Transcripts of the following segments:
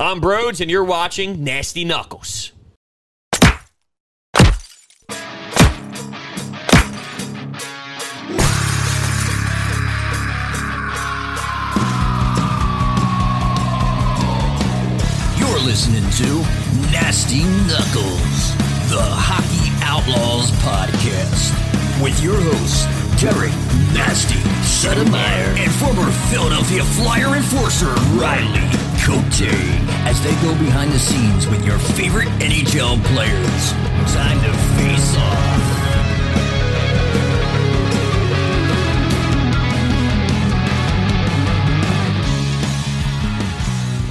I'm Broads, and you're watching Nasty Knuckles. You're listening to Nasty Knuckles, the Hockey Outlaws podcast, with your hosts, Derek Nasty Settlemeyer and former Philadelphia Flyer enforcer, Riley Cote, as they go behind the scenes with your favorite NHL players. Time to face off.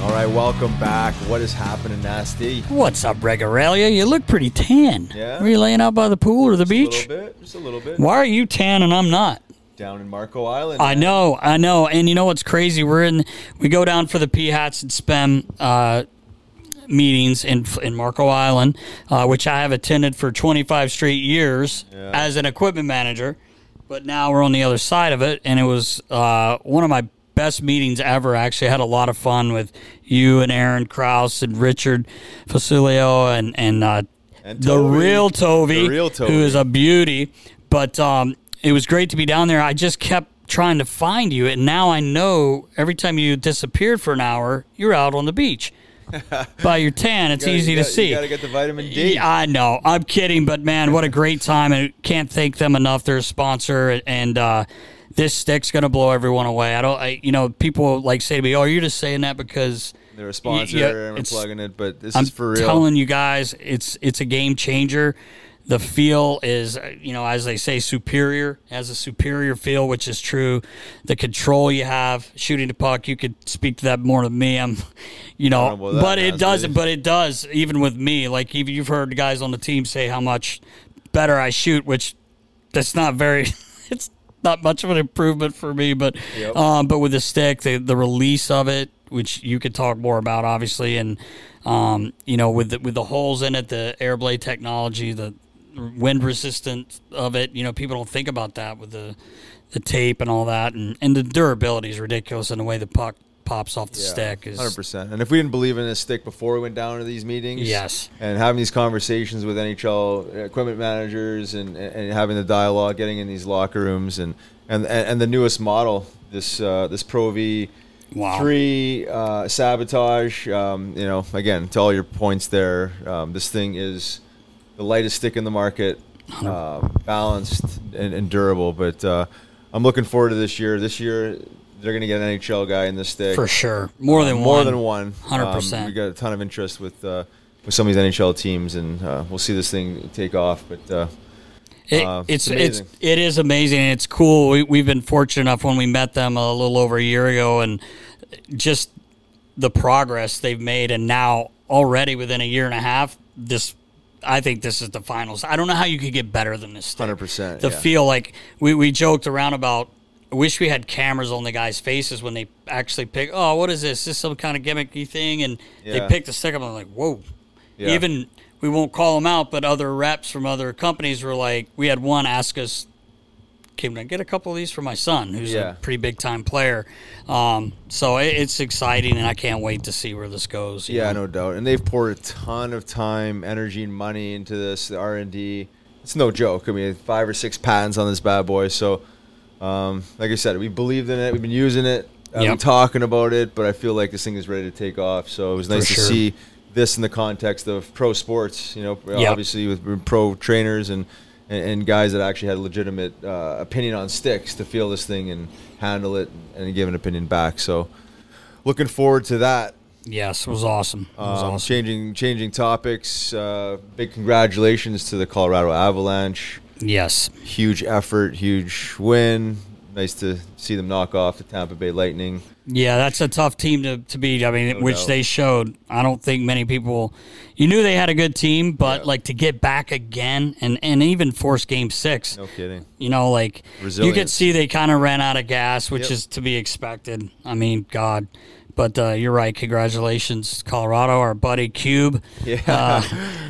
All right, welcome back. What is happening, Nasty? What's up, Regarelia? You look pretty tan. Yeah? Were you laying out by the pool or the Just beach? A little bit, just a little bit. Why are you tan and I'm not? Down in Marco Island. I know, I know. And you know what's crazy? We're in, we go down for the PHATS and SPHEM uh, meetings in in Marco Island, uh, which I have attended for 25 straight years as an equipment manager. But now we're on the other side of it, and it was uh, one of my best meetings ever. I actually had a lot of fun with you and Aaron Kraus and Richard Facilio and and, uh, And the real Tovey, The real Toby. who is a beauty. But um, it was great to be down there. I just kept trying to find you, and now I know every time you disappeared for an hour, you're out on the beach by your tan. It's You gotta- easy to gotta- see. You got to get the vitamin D. Yeah, I know. I'm kidding, but man, what a great time! And can't thank them enough. They're a sponsor, and uh, this stick's gonna blow everyone away. I don't, I, you know, people like say to me, "Oh, you're just saying that because." They're a sponsor Yeah, and we're plugging it, but this I'm is for real. I'm telling you guys, it's it's a game changer. The feel is, you know, as they say, superior. Has a superior feel, which is true. The control you have shooting the puck, you could speak to that more than me. I'm, you know, know but it man. does. But it does. Even with me, like even you've heard the guys on the team say how much better I shoot, which that's not very. It's not much of an improvement for me, but um, but with the stick, the the release of it, which you could talk more about, obviously, and um, you know, with the, with the holes in it, the air blade technology, the wind resistant of it, you know, people don't think about that with the the tape and all that, and and the durability is ridiculous, and the way the puck pops off the stick is Hundred percent. And if we didn't believe in this stick before we went down to these meetings, Yes. and having these conversations with NHL equipment managers and, and having the dialogue, getting in these locker rooms, and and and the newest model, this uh, this Pro V Wow. three uh, sabotage. Um, you know, again, to all your points there, um, this thing is the lightest stick in the market, uh, balanced and, and durable. But uh, I'm looking forward to this year. This year, they're going to get an NHL guy in the stick for sure. More than Uh, more one. than one. 100%. Um, we got a ton of interest with uh, with some of these NHL teams, and uh, we'll see this thing take off. But uh, It, uh, it's it's it's it is amazing. It's cool. We, we've been fortunate enough when we met them a little over a year ago, and just the progress they've made, and now already within a year and a half, this I think this is the finals. I don't know how you could get better than this. 100%, The yeah. feel like we we joked around about. I wish we had cameras on the guys' faces when they actually pick. Oh, what is this? Is this some kind of gimmicky thing? And they Yeah. pick the stick up. I'm like, whoa. Yeah. Even we won't call them out, but other reps from other companies were like, we had one ask us, "Can I get a couple of these for my son, who's Yeah. a pretty big time player?" Um, so it, it's exciting, and I can't wait to see where this goes. yeah, know? no doubt. And they've poured a ton of time, energy, and money into this. The R and D. It's no joke. I mean, five or six patents on this bad boy. So, um, like I said, we believed in it. We've been using it. I've been talking about it, but I feel like this thing is ready to take off. So it was nice to sure. see this in the context of pro sports. You know, Yep. obviously with pro trainers and, and and guys that actually had a legitimate uh, opinion on sticks to feel this thing and handle it and give an opinion back. So, looking forward to that. Yes, it was awesome. It was Um, awesome. Changing changing topics. Uh, big congratulations to the Colorado Avalanche. Yes. Huge effort, huge win. Nice to see them knock off the Tampa Bay Lightning. Yeah, that's a tough team to, to beat. I mean, No which doubt. they showed. I don't think many people. You knew they had a good team, but Yeah. like to get back again and, and even force game six. No kidding. You know, like you could see they kind of ran out of gas, which Yep. is to be expected. I mean, God. But uh, you're right. Congratulations, Colorado. Our buddy Cube. Yeah. Uh,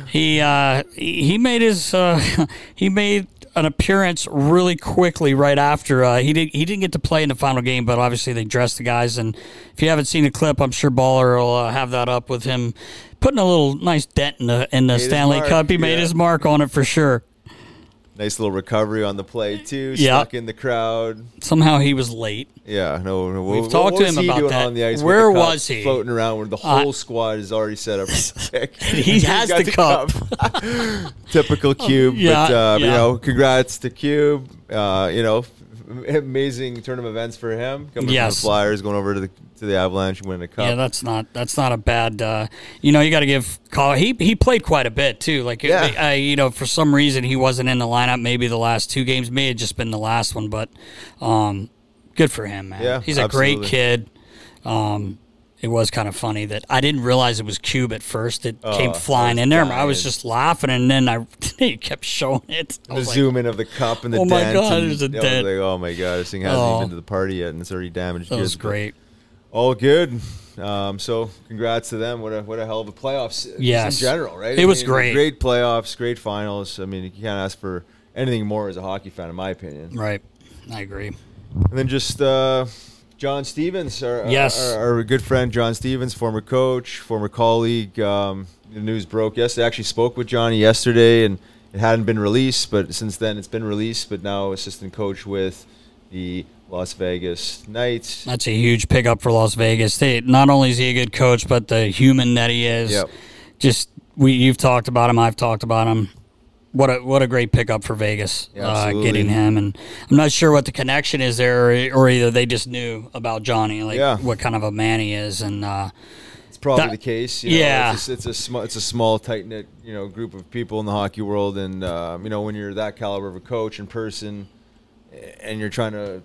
he uh, he made his uh, he made an appearance really quickly right after uh, he did he didn't get to play in the final game, but obviously they dressed the guys. And if you haven't seen the clip, I'm sure Baller will uh, have that up with him putting a little nice dent in the in the his Stanley Cup. He made his mark on it for sure. Nice little recovery on the play too. Yeah. Stuck in the crowd. Somehow he was late. Yeah, no. no We've what- talked what to him he about doing that. On the ice with Where the cup was he? Floating around where the Uh, whole squad is already set up. for. He has got the cup. Typical Cube, yeah, but uh, you know, congrats to Cube. Uh, you know, amazing turn of events for him coming from the Flyers, going over to the to the Avalanche winning a cup. Yeah, that's not that's not a bad. Uh, you know, you got to give Colin. He he played quite a bit too. Like, Yeah. uh, you know, for some reason he wasn't in the lineup. Maybe the last two games, may have just been the last one, but um, good for him, man. Yeah, he's a absolutely. great kid. Um, it was kind of funny that I didn't realize it was Cube at first. It Oh, came flying in there. I was just laughing, and then I he kept showing it. I the was like, zoom in of the cup and the Oh my. God, and, there's a I dent. like, oh my god, this thing hasn't Oh. even been to the party yet, and it's already damaged. that was goods, great. All good. Um, so congrats to them. What a what a hell of a playoffs. Yes. in general, right? It was great. Great playoffs, great finals. I mean, you can't ask for anything more as a hockey fan, in my opinion. Right, I agree. And then just uh, John Stevens, our, Yes. our, our good friend John Stevens, former coach, former colleague. Um, the news broke yesterday. I actually spoke with Johnny yesterday, and it hadn't been released, but since then it's been released. But now assistant coach with the Las Vegas Knights. That's a huge pickup for Las Vegas. They, not only is he a good coach, but the human that he is. Yep. Just we you've talked about him. I've talked about him. What a what a great pickup for Vegas. Yeah, uh, getting him, and I'm not sure what the connection is there, or, or either they just knew about Johnny, like Yeah. what kind of a man he is, and uh, It's probably That- the case. You know, yeah. it's a, it's a small, it's a small, tight knit, you know, group of people in the hockey world, and um, you know, when you're that caliber of a coach in person, and you're trying to,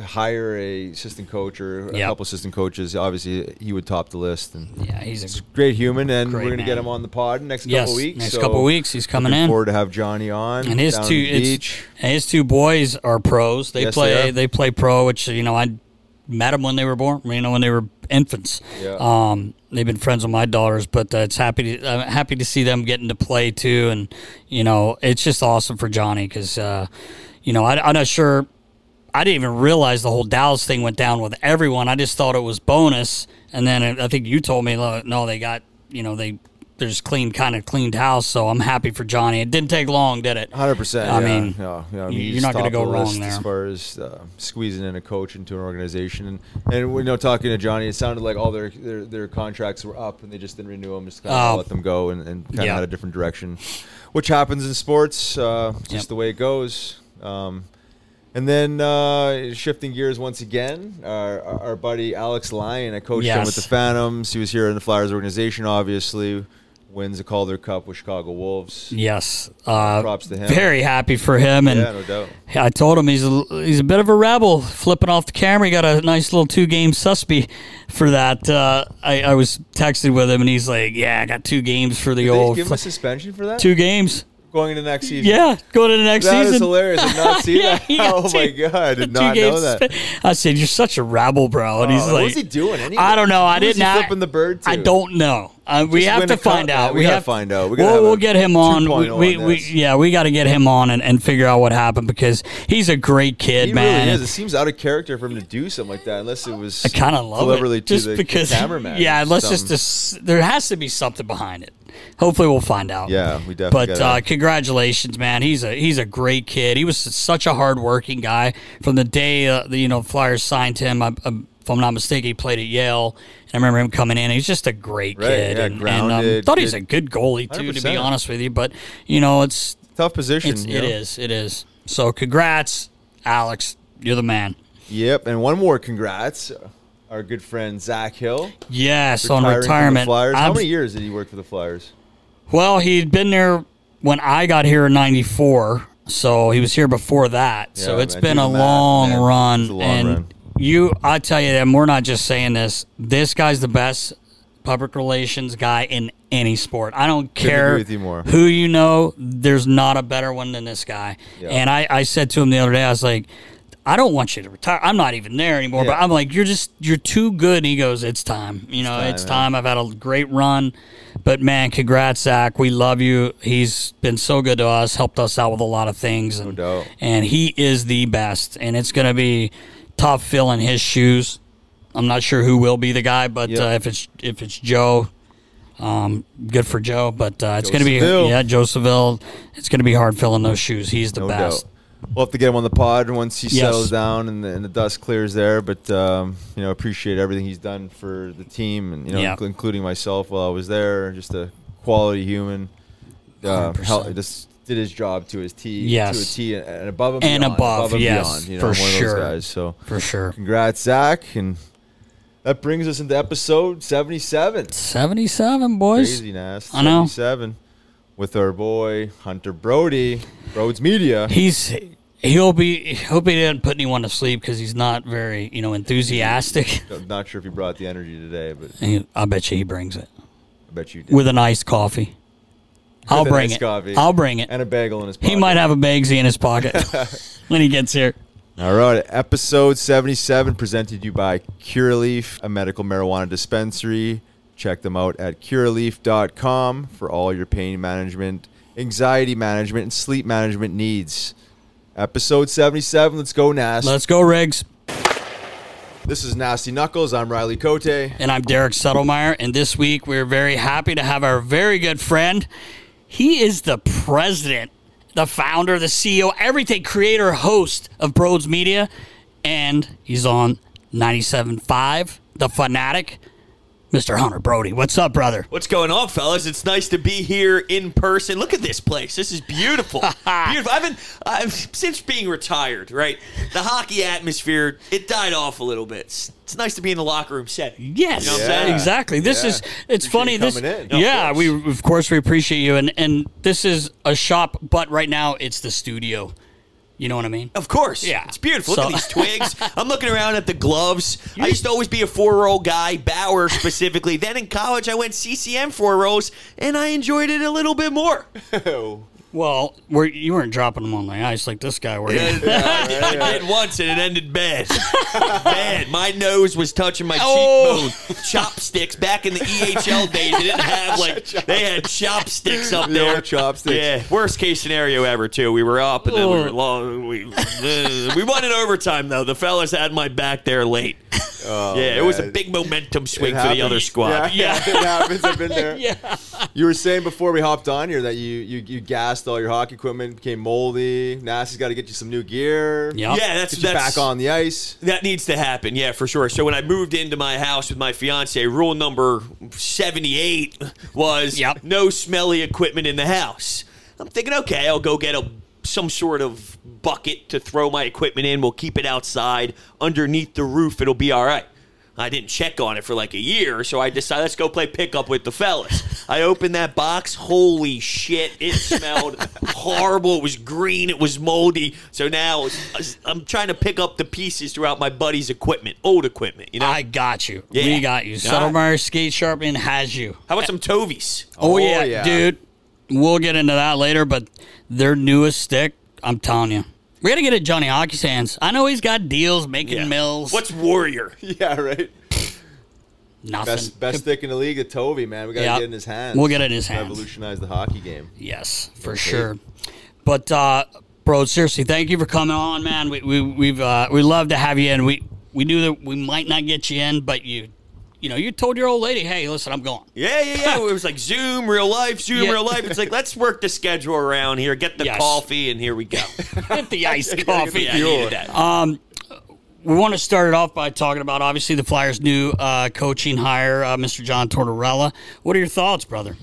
hire a assistant coach or a Yep. couple assistant coaches, obviously he would top the list. And yeah, he's a great human, and Great we're gonna get him on the pod next yes. couple weeks. Next so couple weeks, he's coming looking in. Forward to have Johnny on and his two it's- and his two boys are pros. They Yes, play they they, play pro, which you know I met them when they were born. You know when they were infants. Yeah. Um, they've been friends with my daughters, but uh, it's happy to I'm happy to see them getting to play too. And you know it's just awesome for Johnny because uh, you know I, I'm not sure. I didn't even realize the whole Dallas thing went down with everyone. I just thought it was bonus, and then I think you told me no, they got you know they there's clean kind of cleaned house. So I'm happy for Johnny. It didn't take long, did it? Hundred percent. I yeah, mean, yeah, yeah, you- he's you're not gonna go wrong there. as far as uh, squeezing in a coach into an organization. And and you know, talking to Johnny, it sounded like all their their, their contracts were up and they just didn't renew them, just kind of Oh. let them go and, and kind of Yeah. had a different direction, which happens in sports. Uh, just Yep. the way it goes. Um, And then uh, shifting gears once again, our, our buddy Alex Lyon. I coached him with the Phantoms. He was here in the Flyers organization, obviously. Wins the Calder Cup with Chicago Wolves. Yes. Uh, Props to him. Very happy for him. And Yeah, no doubt. I told him he's a, he's a bit of a rebel, flipping off the camera. He got a nice little two game suspy for that. Uh, I, I was texting with him, and he's like, "Yeah, I got two games for the Did old give him a suspension for that? two games." Going into the next season. Yeah, going to the next season. That is hilarious. I did not see Yeah, that. Oh my god, I did not know that. I said, "You're such a rebel, bro," and he's Oh, like, what's he doing anyway? I don't know. I didn't. he flipping the bird to? I don't know. Uh, we have to find out. We gotta find out. We gotta we'll, we'll get him on. We, 2.0 we, on we yeah, we got to get him on and, and figure out what happened because he's a great kid, He man. really. It seems out of character for him to do something like that, unless it was I kind of love deliberately it to just the because cameraman. Yeah, unless just there has to be something behind it. Hopefully, we'll find out. Yeah, we definitely. But uh, congratulations, man. He's a he's a great kid. He was such a hardworking guy from the day uh, the you know Flyers signed him. I, I, if I'm not mistaken, he played at Yale. And I remember him coming in. He's just a great Right, kid, yeah, and, and um, thought he's a good goalie too. To be honest with you, but you know it's tough position. it's it is it is. So congrats, Alex. You're the man. Yep, and one more congrats. Our good friend Zach Hill. Yes, on retiring from the retirement. Flyers. How many years did he work for the Flyers? Well, he'd been there when I got here in '94, so he was here before that. so Yeah, it's man, been a math, long run. A long and run. you, I tell you, and we're not just saying this. This guy's the best public relations guy in any sport. I don't care with you more. who you know. There's not a better one than this guy. Yeah. And I, I said to him the other day, I was like. I don't want you to retire. I'm not even there anymore, but I'm like, you're just, you're too good. And he goes, it's time. You know, time, it's time. I've had a great run. But man, congrats, Zach. We love you. He's been so good to us, helped us out with a lot of things. And, doubt. and he is the best. And it's going to be tough filling his shoes. I'm not sure who will be the guy, but Yep. uh, if it's if it's Joe, um, good for Joe. But uh, it's going to be yeah, Joe Siville. It's going to be hard filling those shoes. He's the No best. doubt. We'll have to get him on the pod once he Yes. settles down and the, and the dust clears there. But um, you know, appreciate everything he's done for the team, and you know, Yeah. including myself while I was there. Just a quality human. Uh, 100%. just did his job to his T, Yes. to a T, and, above and, And beyond, above, and yes, beyond. You know, for one of sure. those guys. So For sure. congrats, Zach, and that brings us into episode seventy-seven. 77, boys. Crazy, Nas. I know. Seventy-seven with our boy Hunter Brody, Rhodes Media. He's he'll be hope he didn't put anyone to sleep because he's not very you know enthusiastic. I'm not sure if he brought the energy today, but He- I bet you he brings it I bet you did. with an iced coffee. I'll bring it. coffee I'll bring it. and a bagel in his pocket. He might have a Bagsy in his pocket when he gets here. All right, episode 77 presented to you by Curaleaf, a medical marijuana dispensary. Check them out at curaleaf.com for all your pain management, anxiety management, and sleep management needs. Episode 77, let's go, Nas. Let's go, Riggs. This is Nasty Knuckles. I'm Riley Cote. And I'm Derek Settlemeyer. And this week we're very happy to have our very good friend. He is the president, the founder, the CEO, everything, creator, host of Broads Media. And he's on 97.5, The Fanatic. Mr. Hunter Brody. What's up, brother? What's going on, fellas? It's nice to be here in person. Look at this place. This is beautiful. beautiful. I've been I've since being retired, right? The hockey atmosphere it died off a little bit. It's, it's nice to be in the locker room setting. Yes, You know what I'm exactly. This Yeah. is it's Appreciate funny. This coming in. Of yeah, course. we of course we appreciate you, and and this is a shop, but right now it's the studio. You know what I mean? Of course. Yeah. It's beautiful. Look So- at these twigs. I'm looking around at the gloves. I used to always be a four roll guy, Bauer specifically. then in college, I went CCM four rolls, and I enjoyed it a little bit more. Oh. Well, we're, you weren't dropping them on the ice like this guy. Were you? I, did, I did once, and it ended bad. bad. My nose was touching my Oh. cheekbone. Chopsticks. Back in the EHL days, they didn't have like they had chopsticks up The there. old chopsticks. Yeah. Worst case scenario ever too. We were up, and then we were long. We uh, we won in overtime though. The fellas had my back there late. Oh, yeah, it was a man. big momentum swing It for the other happens. squad. Yeah, it happens. I've been there. yeah. You were saying before we hopped on here that you you, you gassed all your hockey equipment, became moldy. Nasty's got to get you some new gear. Yep. Yeah, that's Get you that's back on the ice. That needs to happen, yeah, for sure. So when I moved into my house with my fiance, rule number seventy-eight was Yep. no smelly equipment in the house. I'm thinking, okay, I'll go get a some sort of bucket to throw my equipment in. We'll keep it outside underneath the roof. It'll be all right. I didn't check on it for like a year, so I decided let's go play pickup with the fellas. I opened that box. Holy shit! It smelled horrible. It was green. It was moldy. So now I'm trying to pick up the pieces throughout my buddy's equipment, old equipment. You know. I got you. Yeah. We got you. All right. Settlemeyer Skate Sharpening has you. How about some Tovies? Oh, Oh, yeah, yeah. dude. We'll get into that later, but their newest stick, I'm telling you. We got to get it Johnny Hockey's hands. I know he's got deals making mills. What's Warrior? Yeah, right. nothing? Best best stick in the league, the Tovey man. We got to Yeah. get in his hands. We'll get it in his hands. Revolutionize the hockey game. Yes, for sure. But uh, bro, seriously, thank you for coming on, man. We we we've uh, we love to have you in. We we knew that we might not get you in, but you you know you told your old lady, hey, listen, I'm going. Yeah, yeah, yeah. it was like Zoom, real life, Zoom, Yeah. real life. It's like let's work the schedule around here, get the Yes. coffee, and here we go. Get the iced coffee. Yeah, I needed that. Um, we want to start it off by talking about obviously the Flyers' new uh, coaching hire, uh, Mr. John Tortorella. What are your thoughts, brother?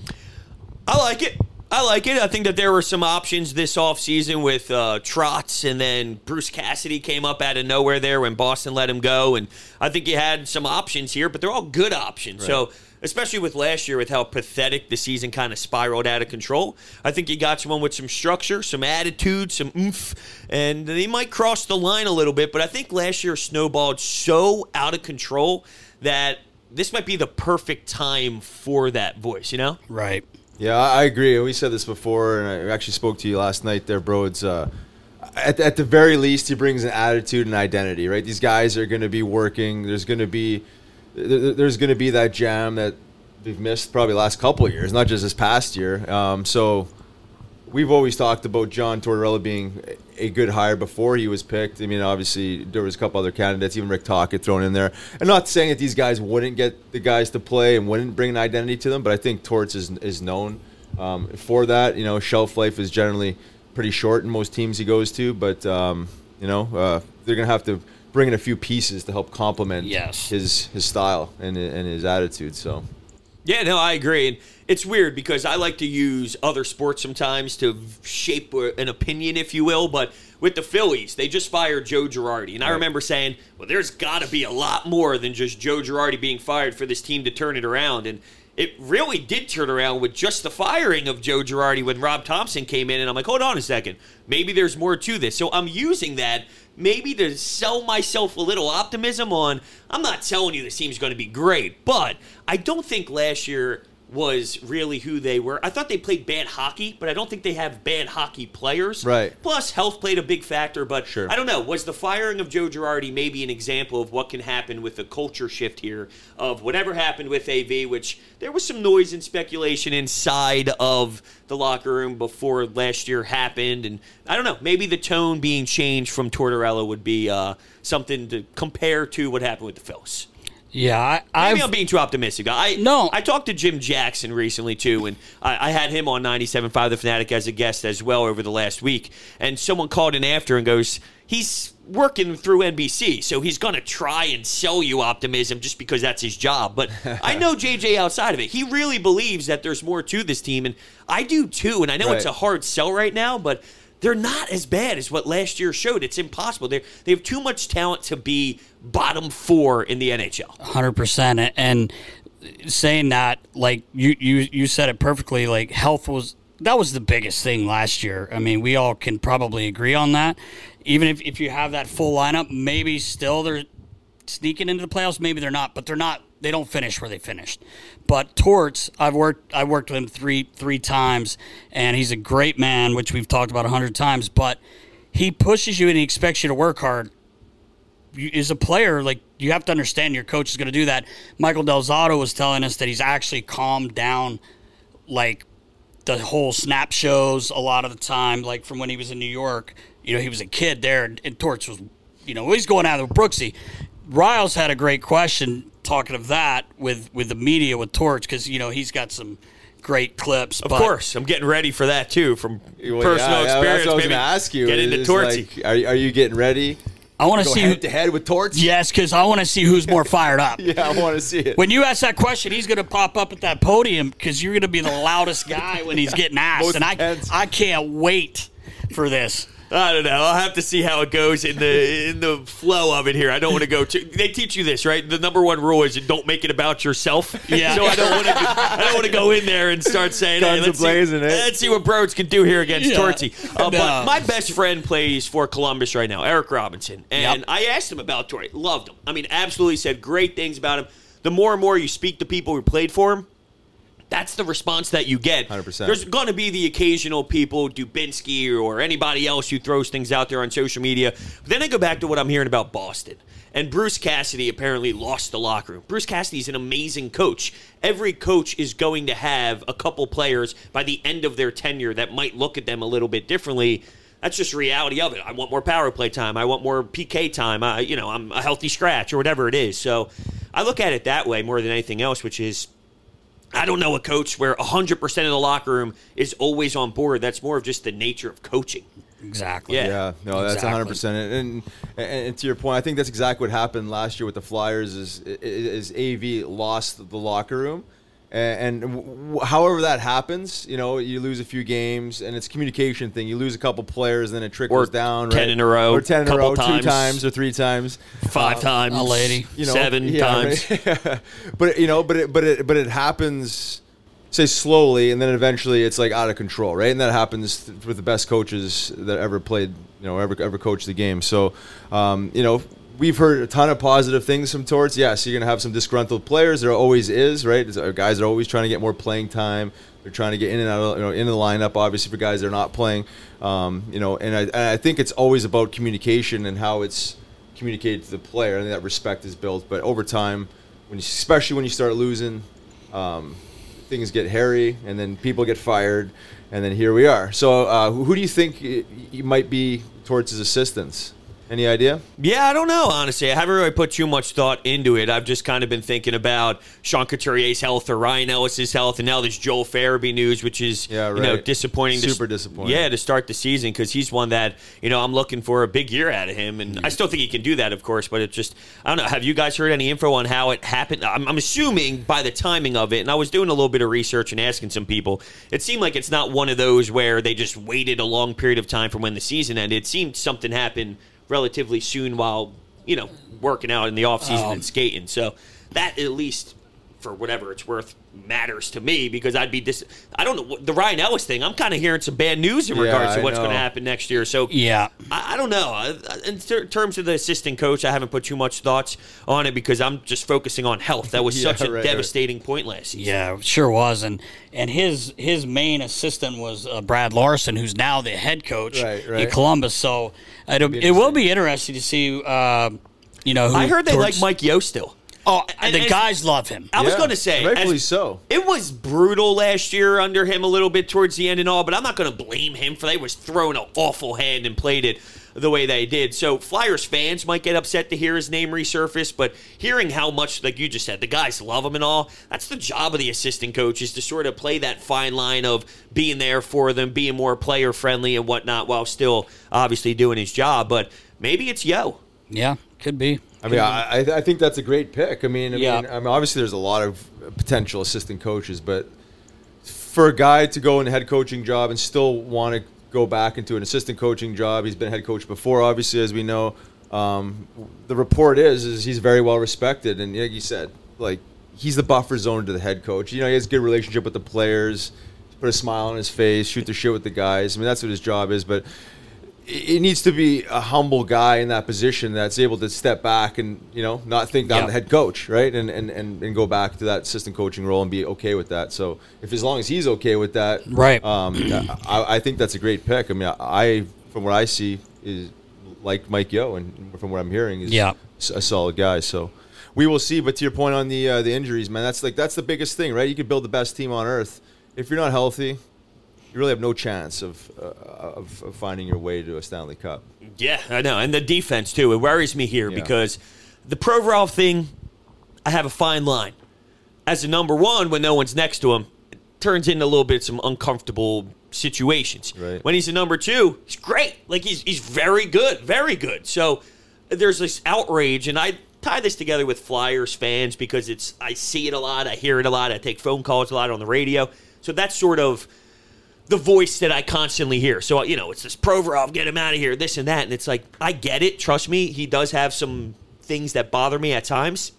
I like it. I like it. I think that there were some options this offseason with uh, Trotz, and then Bruce Cassidy came up out of nowhere there when Boston let him go. And I think you had some options here, but they're all good options. So, especially with last year, with how pathetic the season kind of spiraled out of control, I think you got someone with some structure, some attitude, some oomph, and they might cross the line a little bit. But I think last year snowballed so out of control that this might be the perfect time for that voice, you know? Right. Yeah, I agree. We said this before, and I actually spoke to you last night there, bro. It's uh, at, at the very least, he brings an attitude and identity, right? These guys are going to be working. There's going to be there- there's going to be that jam that they've missed probably last couple years, not just this past year. Um, so we've always talked about John Tortorella being a good hire before he was picked. I mean, obviously there was a couple other candidates, even Rick Tocchet thrown in there. I'm not saying that these guys wouldn't get the guys to play and wouldn't bring an identity to them, but I think Torts is is known um, for that. You know, shelf life is generally pretty short in most teams he goes to, but um, you know uh, they're gonna have to bring in a few pieces to help complement Yes. his his style and and his attitude. So. Yeah, no, I agree. It's weird because I like to use other sports sometimes to shape an opinion, if you will. But with the Phillies, they just fired Joe Girardi. And I remember saying, well, there's got to be a lot more than just Joe Girardi being fired for this team to turn it around. And it really did turn around with just the firing of Joe Girardi when Rob Thomson came in. And I'm like, hold on a second. Maybe there's more to this. So I'm using that maybe to sell myself a little optimism on I'm not telling you this team's going to be great, but I don't think last year was really who they were. I thought they played bad hockey, but I don't think they have bad hockey players. Right. Plus, health played a big factor, but Sure. I don't know. Was the firing of Joe Girardi maybe an example of what can happen with the culture shift here of whatever happened with AV, which there was some noise and speculation inside of the locker room before last year happened, and I don't know. Maybe the tone being changed from Tortorella would be uh, something to compare to what happened with the Phillies. Yeah, I, Maybe I've, I'm being too optimistic. I No. I talked to Jim Jackson recently too, and I, I had him on 97.5 The Fanatic as a guest as well over the last week. And someone called in after and goes, "He's working through NBC, so he's going to try and sell you optimism just because that's his job." But I know JJ outside of it. He really believes that there's more to this team, and I do too. And I know it's a hard sell right now, but. They're not as bad as what last year showed. It's impossible. They they have too much talent to be bottom four in the NHL. hundred percent. And saying that, like you, you, you said it perfectly. Like health was that was the biggest thing last year. I mean, we all can probably agree on that. Even if, if you have that full lineup, maybe still they're sneaking into the playoffs. Maybe they're not, but they're not. They don't finish where they finished. But Torts, I've worked. I worked with him three three times, and he's a great man, which we've talked about a hundred times. But he pushes you and he expects you to work hard you, as a player, like you have to understand your coach is going to do that. Michael Del Zotto was telling us that he's actually calmed down, like the whole snap shows a lot of the time, like from when he was in New York. You know, he was a kid there, and, and Torts was, you know, he's going out with Brooksy. Riles had a great question talking of that with with the media with Torts because you know he's got some great clips. Of but course, I'm getting ready for that too from Well, personal yeah, yeah, experience. That's what I was going to ask you. Get into is, Tortsy. like, are, are you getting ready? I want to see head who, to head with Torts? yes, because I want to see who's more fired up. Yeah, I want to see it. When you ask that question, he's going to pop up at that podium because you're going to be the loudest guy when he's getting asked, Most and I intense. I can't wait for this. I don't know. I'll have to see how it goes in the in the flow of it here. I don't want to go too. They teach you this, right? The number one rule is you don't make it about yourself. Yeah. So I don't want to. I don't want to go in there and start saying, "Hey, Guns let's a-blazing, see, eh? let's see what Broads can do here against Yeah. Tortsy." Uh, No. But my best friend plays for Columbus right now, Eric Robinson, and Yep. I asked him about Tortsy. Loved him. I mean, absolutely said great things about him. The more and more you speak to people who played for him, that's the response that you get. 100%. There's going to be the occasional people, Dubinsky or anybody else who throws things out there on social media. But then I go back to what I'm hearing about Boston. And Bruce Cassidy apparently lost the locker room. Bruce Cassidy is an amazing coach. Every coach is going to have a couple players by the end of their tenure that might look at them a little bit differently. That's just reality of it. I want more power play time. I want more PK time. I, you know, I'm a healthy scratch or whatever it is. So I look at it that way more than anything else, which is I don't know a coach where 100% of the locker room is always on board. That's more of just the nature of coaching. Exactly. Yeah. Yeah, no, that's Exactly. 100. percent and, and and to your point, I think that's exactly what happened last year with the Flyers. Is is AV lost the locker room, and, and w- however that happens, you know, you lose a few games, and it's a communication thing. You lose a couple players, and then it trickles Or down. 10 right? in a row, or ten in a row, times. two times or three times. Five times, a lady. you know, seven yeah, times. right? but you know, but it, but it, but it happens, say slowly, and then eventually it's like out of control, right? And that happens th- with the best coaches that ever played, you know, ever ever coached the game. So, um, you know. We've heard a ton of positive things from Torts. Yes, you're going to have some disgruntled players. There always is, right? Guys are always trying to get more playing time. They're trying to get in and out, of, you know, in the lineup. Obviously, for guys that are not playing, um, you know, and I, and I think it's always about communication and how it's communicated to the player. I think that respect is built. But over time, when you, especially when you start losing, um, things get hairy, and then people get fired, and then here we are. So, uh, who do you think you might be his assistants? Any idea? Yeah, I don't know, honestly. I haven't really put too much thought into it. I've just kind of been thinking about Sean Couturier's health or Ryan Ellis's health, and now this Joel Farabee news, which is Yeah, you know right. disappointing. to- Super disappointing. Yeah, to start the season because he's one that you know I'm looking for a big year out of him, and I still think he can do that, of course. But it just I don't know. Have you guys heard any info on how it happened? I'm, I'm assuming by the timing of it, and I was doing a little bit of research and asking some people. It seemed like it's not one of those where they just waited a long period of time from when the season ended. It seemed something happened relatively soon while you know working out in the off season and um, skating. So that at least for whatever it's worth matters to me because I'd be dis. I don't know the Ryan Ellis thing. I'm kind of hearing some bad news in Yeah, regards to I what's going to happen next year. So Yeah. I, I don't know. I- I- In ter- terms of the assistant coach, I haven't put too much thoughts on it because I'm just focusing on health. That was Yeah, such a right, right. devastating point last season. Yeah, sure was, and and his his main assistant was uh, Brad Larsen, who's now the head coach Right, in. Columbus. So it'll, it will be interesting to see. Uh, you know, who I heard they towards- like Mike Yeo still. Oh, and- the and- guys love him. I was Yeah, going to say, rightfully as- so. It was brutal last year under him a little bit towards the end and all, but I'm not going to blame him for that. He was throwing an awful hand and played it the way they did. So Flyers fans might get upset to hear his name resurface, but hearing how much, like you just said, the guys love him and all, that's the job of the assistant coach is to sort of play that fine line of being there for them, being more player friendly and whatnot, while still obviously doing his job. But maybe it's Yeo. Yeah, could be. I mean, I, I think that's a great pick. I mean, I, Yeah. mean, I mean, obviously there's a lot of potential assistant coaches, but for a guy to go in a head coaching job and still want to go back into an assistant coaching job, he's been head coach before, obviously, as we know. Um, the report is is he's very well respected, and like you said, like he's the buffer zone to the head coach. You know, he has a good relationship with the players, put a smile on his face, shoot the shit with the guys. I mean, that's what his job is, but it needs to be a humble guy in that position that's able to step back and you know not think I'm the head coach, right? And, and and and go back to that assistant coaching role and be okay with that. So if as long as he's okay with that, Right. Um, I, I think that's a great pick. I mean, I from what I see is like Mike Yeo, and from what I'm hearing is Yeah. a solid guy. So. We will see, but to your point on the uh, the injuries, man, that's like that's the biggest thing, right? You could build the best team on earth. If you're not healthy, you really have no chance of, uh, of, of finding your way to a Stanley Cup. Yeah, I know. And the defense, too. It worries me here Yeah. because the Provorov thing, I have a fine line. As a number one, when no one's next to him, it turns into a little bit some uncomfortable situations. Right. When he's a number two, he's great. Like, he's, he's very good, very good. So there's this outrage, and I tie this together with Flyers fans because it's I see it a lot, I hear it a lot, I take phone calls a lot on the radio. So that's sort of the voice that I constantly hear. So you know, it's this Provorov, get him out of here, this and that, and it's like I get it. Trust me, he does have some things that bother me at times,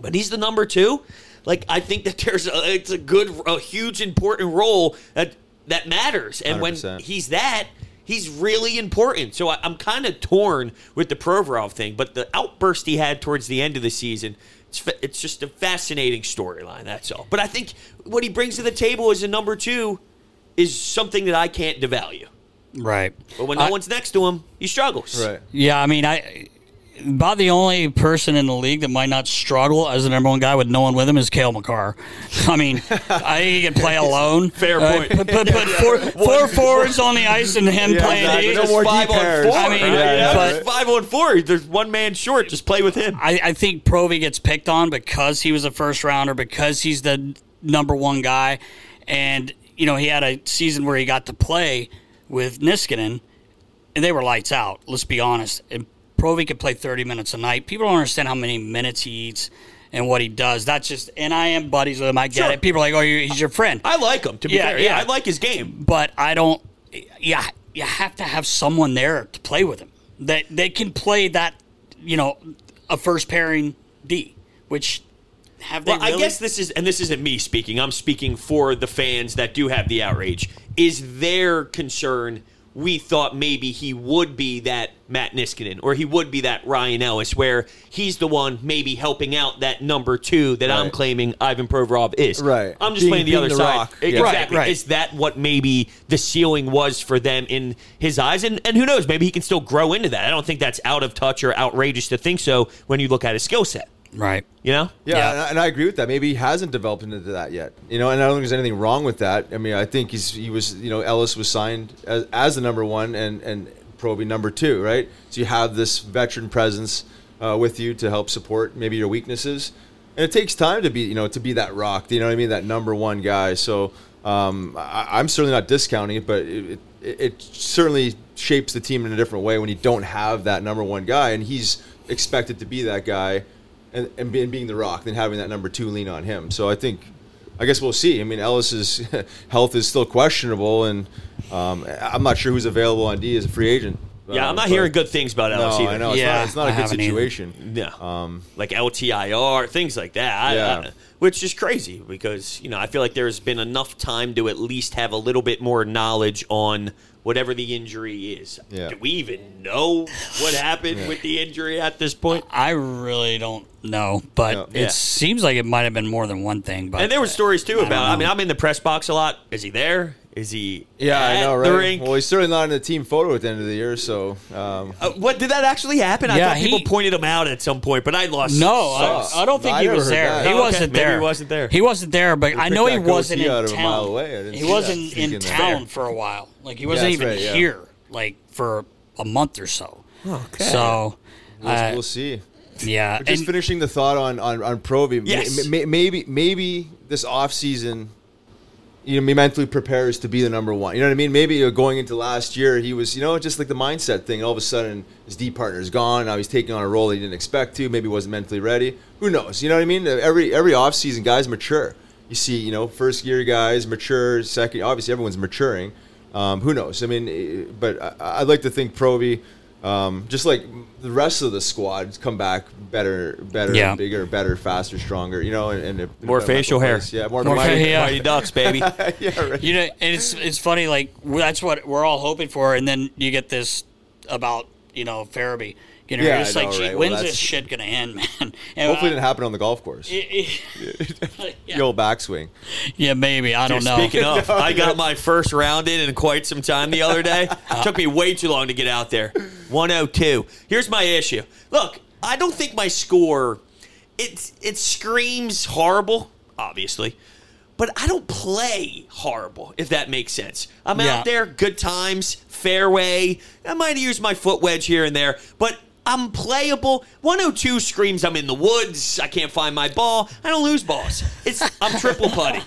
but he's the number two. Like I think that there's a, it's a good, a huge, important role that that matters, and when 100%. he's that. He's really important. So I, I'm kind of torn with the Provorov thing, but the outburst he had towards the end of the season, it's, it's just a fascinating storyline, that's all. But I think what he brings to the table as a number two is something that I can't devalue. Right. But when no I- one's next to him, he struggles. Right. Yeah, I mean, I about the only person in the league that might not struggle as the number one guy with no one with him is Cale Makar. I mean, I he can play alone. Fair Uh, point. Put, put, put four, four forwards on the ice and him Yeah, playing exactly. D. No more five on four. I mean, yeah, Yeah, but- five on four. There's one man short. Just play with him. I, I think Provy gets picked on because he was a first rounder, because he's the number one guy, and you know he had a season where he got to play with Niskanen, and they were lights out. Let's be honest. And Provy could play 30 minutes a night. People don't understand how many minutes he eats and what he does. That's just, and I am buddies with him. I get Sure. it. People are like, oh, he's your friend. I like him. To be Yeah, fair, yeah, yeah. I like his game. but I don't. Yeah, you have to have someone there to play with him. That they can play that, you know, a first pairing D, which have they Well, really? I guess this is, and this isn't me speaking. I'm speaking for the fans that do have the outrage. Is their concern? We thought maybe he would be that Matt Niskanen, or he would be that Ryan Ellis, where he's the one maybe helping out that number two that I'm claiming Ivan Provorov is. Right. I'm just Being- playing the other the side. rock. Exactly. Right, right. Is that what maybe the ceiling was for them in his eyes? And and who knows? Maybe he can still grow into that. I don't think that's out of touch or outrageous to think so when you look at his skill set. Right. You know? Yeah, Yeah. And, I, and I agree with that. Maybe he hasn't developed into that yet. You know, and I don't think there's anything wrong with that. I mean, I think he's he was you know Ellis was signed as, as the number one and and Proby number two, right? So you have this veteran presence uh, with you to help support maybe your weaknesses, and it takes time to be you know to be that rock. You know what I mean? That number one guy. So um, I, I'm certainly not discounting it, but it, it, it certainly shapes the team in a different way when you don't have that number one guy, and he's expected to be that guy and, and being, being the rock, then having that number two lean on him. So I think, I guess we'll see. I mean, Ellis's health is still questionable, and um, I'm not sure who's available on D as a free agent. Yeah, Uh, I'm not but- hearing good things about Ellis No, either. I know it's Yeah, not. It's not I a good haven't either. situation. Yeah. Um, like LTIR, things like that. I- Yeah. I- which is crazy because, you know, I feel like there's been enough time to at least have a little bit more knowledge on whatever the injury is. Yeah. Do we even know what happened with the injury at this point? I really don't know, but No. it Yeah. seems like it might have been more than one thing. But And there were stories too I don't about. I mean, I'm in the press box a lot. Is he there? Is he? yeah, at I know, The right? rink? Well, he's certainly not in the team photo at the end of the year, so um, Uh, what did that actually happen? I Yeah, thought people he- pointed him out at some point, but I lost. No. I, I don't think I he was there. that. He okay. wasn't Maybe there. he wasn't there. He wasn't there, but I know he wasn't in out of a town. mile away. He wasn't that in sneak there. town for a while. Like he wasn't that's even right, yeah. here, like for a month or so. Okay. So, we'll, uh, we'll see. yeah, But just and- finishing the thought on on on Provi. Yes. may- may- maybe maybe this off season, you know, mentally prepares to be the number one. You know what I mean? Maybe uh, going into last year, he was you know just like the mindset thing. All of a sudden, his D partner is gone. Now he's taking on a role he didn't expect to. Maybe wasn't mentally ready. Who knows? You know what I mean? Every every off season, guys mature. You see, you know, first year guys mature. Second, obviously, everyone's maturing. Um, who knows? I mean, eh, but I, I'd like to think Provi. Um, just like the rest of the squad, come back better, better, Yeah. bigger, better, faster, stronger. You know, and, and if- More in a better facial hair. place. Yeah, more, More facial hair. yeah. Mighty Ducks, baby. yeah, right. You know, and it's it's funny. Like that's what we're all hoping for, and then you get this about you know Farabee. You know, Yeah, it's I like, know, gee, right? When's that's- this shit gonna end, man? And uh, Hopefully, it I- didn't happen on the golf course. yeah, The old backswing. yeah, maybe I don't know. Speaking of, I got my first round in in quite some time the other day. it Took me way too long to get out there. 102. Here's my issue. Look, I don't think my score it it screams horrible, obviously. But I don't play horrible, if that makes sense. I'm Yeah. out there, good times, fairway. I might use my foot wedge here and there, but I'm playable. 102 screams I'm in the woods. I can't find my ball. I don't lose balls. It's I'm triple putting.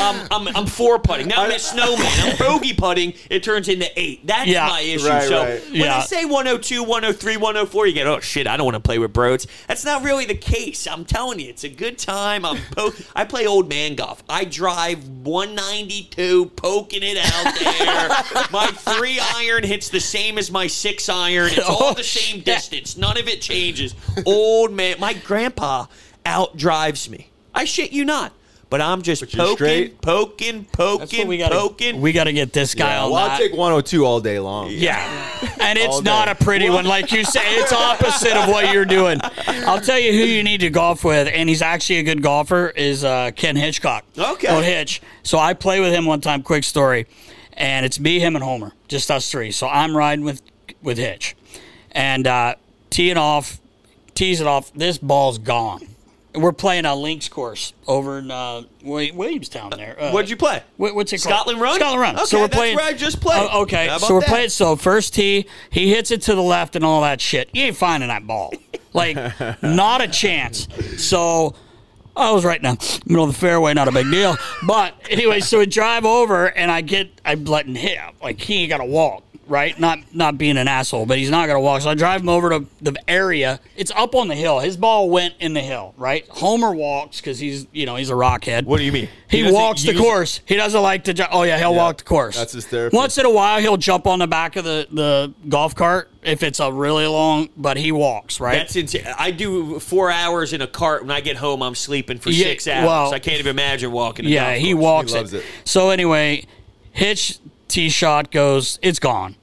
Um, I'm I'm four putting. Now I'm a snowman. I'm bogey putting. It turns into eight. That's Yeah. my issue. Right, so right. when Yeah. I say 102, 103, 104, you get oh shit. I don't want to play with broads. That's not really the case. I'm telling you, it's a good time. I'm po- I play old man golf. I drive 192, poking it out there. my three iron hits the same as my six iron. It's all the same shit. Distance. None of it changes. Old man, my grandpa outdrives me. I shit you not. But I'm just you're poking, straight. poking, poking, we gotta, poking. We got to get this guy Yeah, on well, that. I'll take 102 all day long. Yeah. And it's All not a pretty one. Like you say, it's opposite of what you're doing. I'll tell you who you need to golf with, and he's actually a good golfer, is uh, Ken Hitchcock. Okay. Old Hitch. So I play with him one time, quick story. And it's me, him, and Homer, just us three. So I'm riding with, with Hitch. And uh, teeing off, tees it off. This ball's gone. We're playing a links course over in uh, Wi- Williamstown there. Uh, What'd you play? what- what's it called? Scotland Run? Scotland Run. Okay, so we're that's playing. where I just played. Oh, okay, so we're that? playing. So first tee, he hits it to the left and all that shit. You ain't finding that ball. Like, not a chance. So. I was right now, middle of the fairway, not a big deal. But anyway, so we drive over and I get, I'm letting him, like he ain't got to walk, right? Not not being an asshole, but he's not going to walk. So I drive him over to the area. It's up on the hill. His ball went in the hill, right? Homer walks because he's, you know, he's a rockhead. What do you mean? He, He walks the course. He doesn't like to. Ju- oh yeah, he'll walk the course. that's his therapy. Once in a while, he'll jump on the back of the, the golf cart if it's a really long. But he walks right. That's insane. I do four hours in a cart. When I get home, I'm sleeping for Yeah, six hours. well- I can't even imagine walking. A yeah, he walks He loves it. it. So anyway, Hitch tee shot goes. It's gone.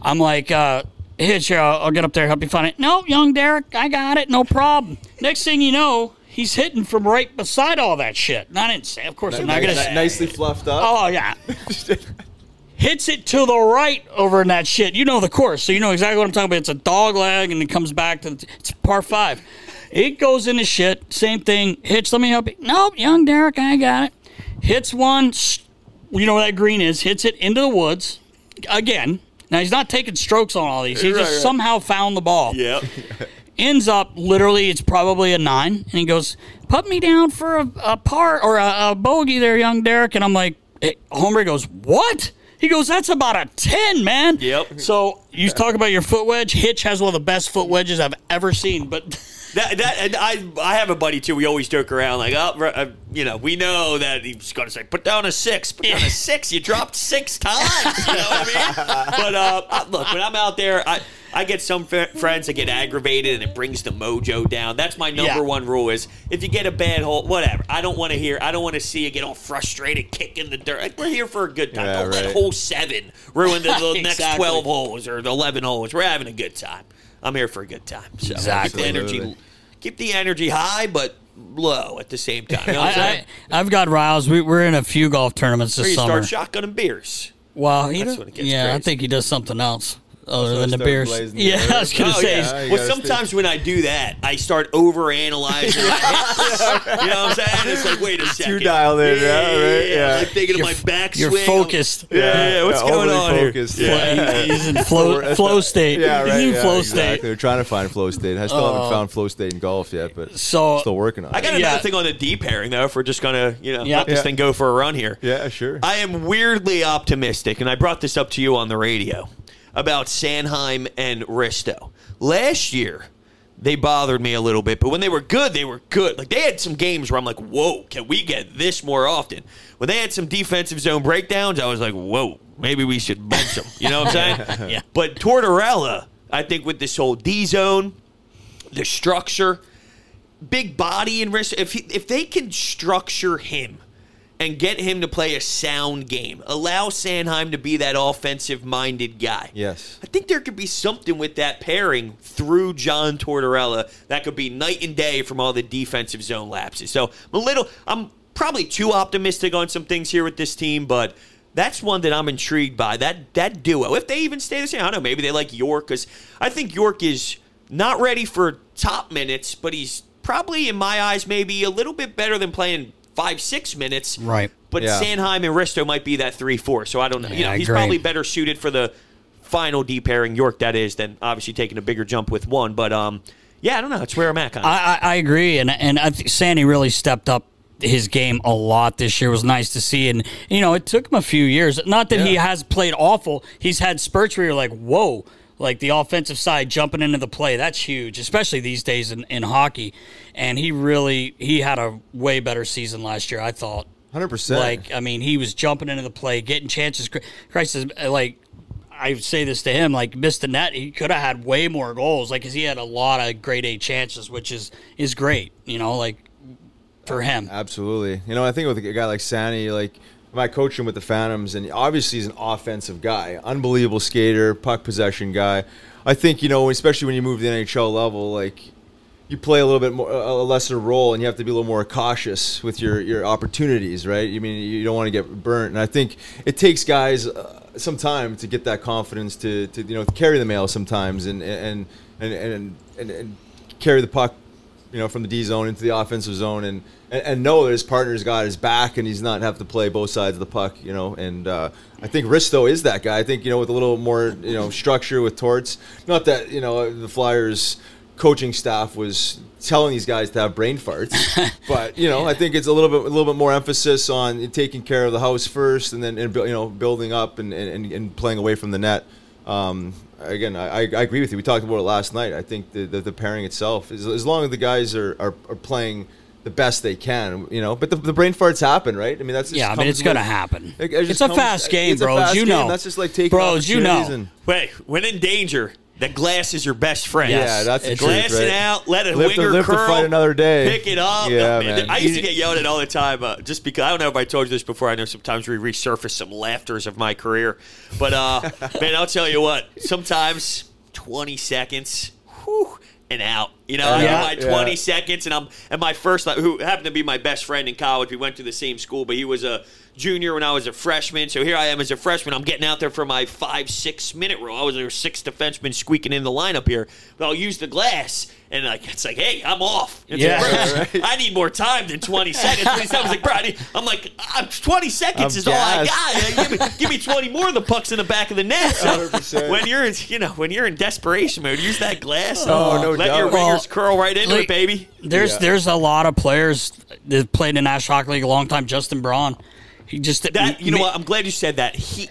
I'm like, uh, Hitch, uh, I'll get up there, help you find it. No, young Derek, I got it, no problem. Next thing you know, he's hitting from right beside all that shit. And I didn't in. Of course, I'm not gonna say. Nicely fluffed up. Oh yeah. Hits it to the right over in that shit. You know the course, so you know exactly what I'm talking about. It's a dog leg, and it comes back to the, it's par five. It goes into shit. Same thing. Hits. Let me help you. Nope, young Derek, I got it. Hits one. s- You know where that green is. Hits it into the woods again. Now he's not taking strokes on all these. He just somehow found the ball Yep. ends up literally it's probably a nine and he goes put me down for a, a par or a, a bogey there young derek and i'm like eh, hey, homer goes what he goes that's about a 10 man Yep. so you talk about your foot wedge hitch has one of the best foot wedges i've ever seen but That, that and I I have a buddy too. We always joke around like, oh, uh, you know, we know that he's going to say, put down a six, put down a six. You dropped six times. You know what I mean? But uh, look, when I'm out there, I. I get some fr- friends that get aggravated and it brings the mojo down. That's my number Yeah. one rule is if you get a bad hole, whatever. I don't want to hear, I don't want to see you get all frustrated, kicking the dirt. Like, we're here for a good time. Yeah, don't let hole seven ruin the, the next 12 holes or the 11 holes. We're having a good time. I'm here for a good time. So Exactly. keep the energy, keep the energy high, but low at the same time. You know I'm I, saying? I, i've got riles we, we're in a few golf tournaments or this you summer start shotgunning beers. well he That's does, when it gets yeah i think he does something else Oh, other than the start beers the yeah i was gonna Oh, say yeah. Well, gotta sometimes when I do that, I start over analyzing. You know what I'm saying? It's like, wait a second. dialed in, yeah, right, yeah. I'm thinking You're of my backswing. you're focused Yeah, yeah, yeah. What's Yeah, going overly on focused. here? Yeah. he's in flow, flow state Yeah, right. he's in yeah, flow exactly. state They're trying to find flow state. I still haven't oh. found flow state in golf yet, but So- still working on it. I it. got Yeah. another thing on the D pairing though. If we're just gonna, you know, Yeah. let this Yeah. thing go for a run here. yeah, sure. I am weirdly optimistic, and I brought this up to you on the radio about Sanheim and Risto. Last year, they bothered me a little bit, but when they were good, they were good. Like they had some games where I'm like, "Whoa, can we get this more often?" When they had some defensive zone breakdowns, I was like, "Whoa, maybe we should bench them." You know what I'm saying? Yeah. But Tortorella, I think with this whole D zone, the structure, big body and wrist. If he, if they can structure him and get him to play a sound game, allow Sanheim to be that offensive minded guy. Yes. I think there could be something with that pairing through John Tortorella that could be night and day from all the defensive zone lapses. So I'm a little, I'm probably too optimistic on some things here with this team, but that's one that I'm intrigued by. That that duo, if they even stay the same, I don't know. Maybe they like York because I think York is not ready for top minutes, but he's probably in my eyes maybe a little bit better than playing five six minutes. Right. But Yeah. Sanheim and Risto might be that three four. So I don't know. you know, he's agree. probably better suited for the final D pairing, York that is, than obviously taking a bigger jump with one. But um, yeah, I don't know. It's where I'm at. Kind of. I, I, I agree, and and I think Sandy really stepped up his game a lot this year. It was nice to see, and you know, it took him a few years. Not that he has played awful. He's had spurts where you're like, whoa. Like the offensive side jumping into the play, that's huge, especially these days in, in hockey. And he really he had a way better season last year, I thought. Hundred percent. Like, I mean, he was jumping into the play, getting chances. Christ, is- uh, like, I say this to him, like, missed the net. He could have had way more goals, like, because he had a lot of grade A chances, which is is great. You know, like for him. Absolutely. You know, I think with a guy like Sani, like I coach him with the Phantoms, and obviously he's an offensive guy, unbelievable skater, puck possession guy. I think you know, especially when you move to the NHL level, like you play a little bit more a lesser role, and you have to be a little more cautious with your your opportunities, right? You mean you don't want to get burnt, and I think it takes guys uh, some time to get that confidence to, to you know carry the mail sometimes, and and and and, and, and carry the puck you know, from the D zone into the offensive zone, and, and and know that his partner's got his back, and he's not have to play both sides of the puck, you know. And uh, I think Risto is that guy. I think you know with a little more you know structure with Torts. Not that you know the Flyers coaching staff was telling these guys to have brain farts, but you know I think it's a little bit a little bit more emphasis on taking care of the house first, and then and, you know building up and, and, and playing away from the net. Um, again, I, I agree with you. We talked about it last night. I think the, the, the pairing itself, is, as long as the guys are, are, are playing the best they can, you know. But the, the brain farts happen, right? I mean, that's just Yeah, I mean, comes it's gonna happen. it- it It's a comes- fast game, it's bro. You game. know. That's just like taking Bros, you know. and- Wait, when in danger, the glass is your best friend. Yeah, that's the It's- truth, Glass it out, let it Live to- winger live to curl. fight another day. Pick it up. Yeah, man. I used to get yelled at all the time, uh, just because I don't know if I told you this before. I know sometimes we resurface some laughters of my career, but uh, man, I'll tell you what. Sometimes twenty seconds, whew, and out. You know, I Yeah. get my twenty Yeah. seconds, and I'm and my first, who happened to be my best friend in college. We went to the same school, but he was a junior when I was a freshman. So here I am as a freshman. I'm getting out there for my five, six minute role. I was a six defenseman squeaking in the lineup here. But I'll use the glass. And like it's like, hey, I'm off. It's Yeah. like, bro, I need more time than 20 seconds. 20 seconds. I was like, bro, I need, I'm like, I'm, 20 seconds I'm is all I got. give, me, give me 20 more. Of the puck's in the back of the net. So 100%. when you're, in, you know, when you're in desperation mode, use that glass. Oh, no Let doubt. your Well, wingers curl right into like- it, baby. There's Yeah. there's a lot of players that played in the National Hockey League a long time. Justin Braun, he just That you know me- what? I'm glad you said that. He.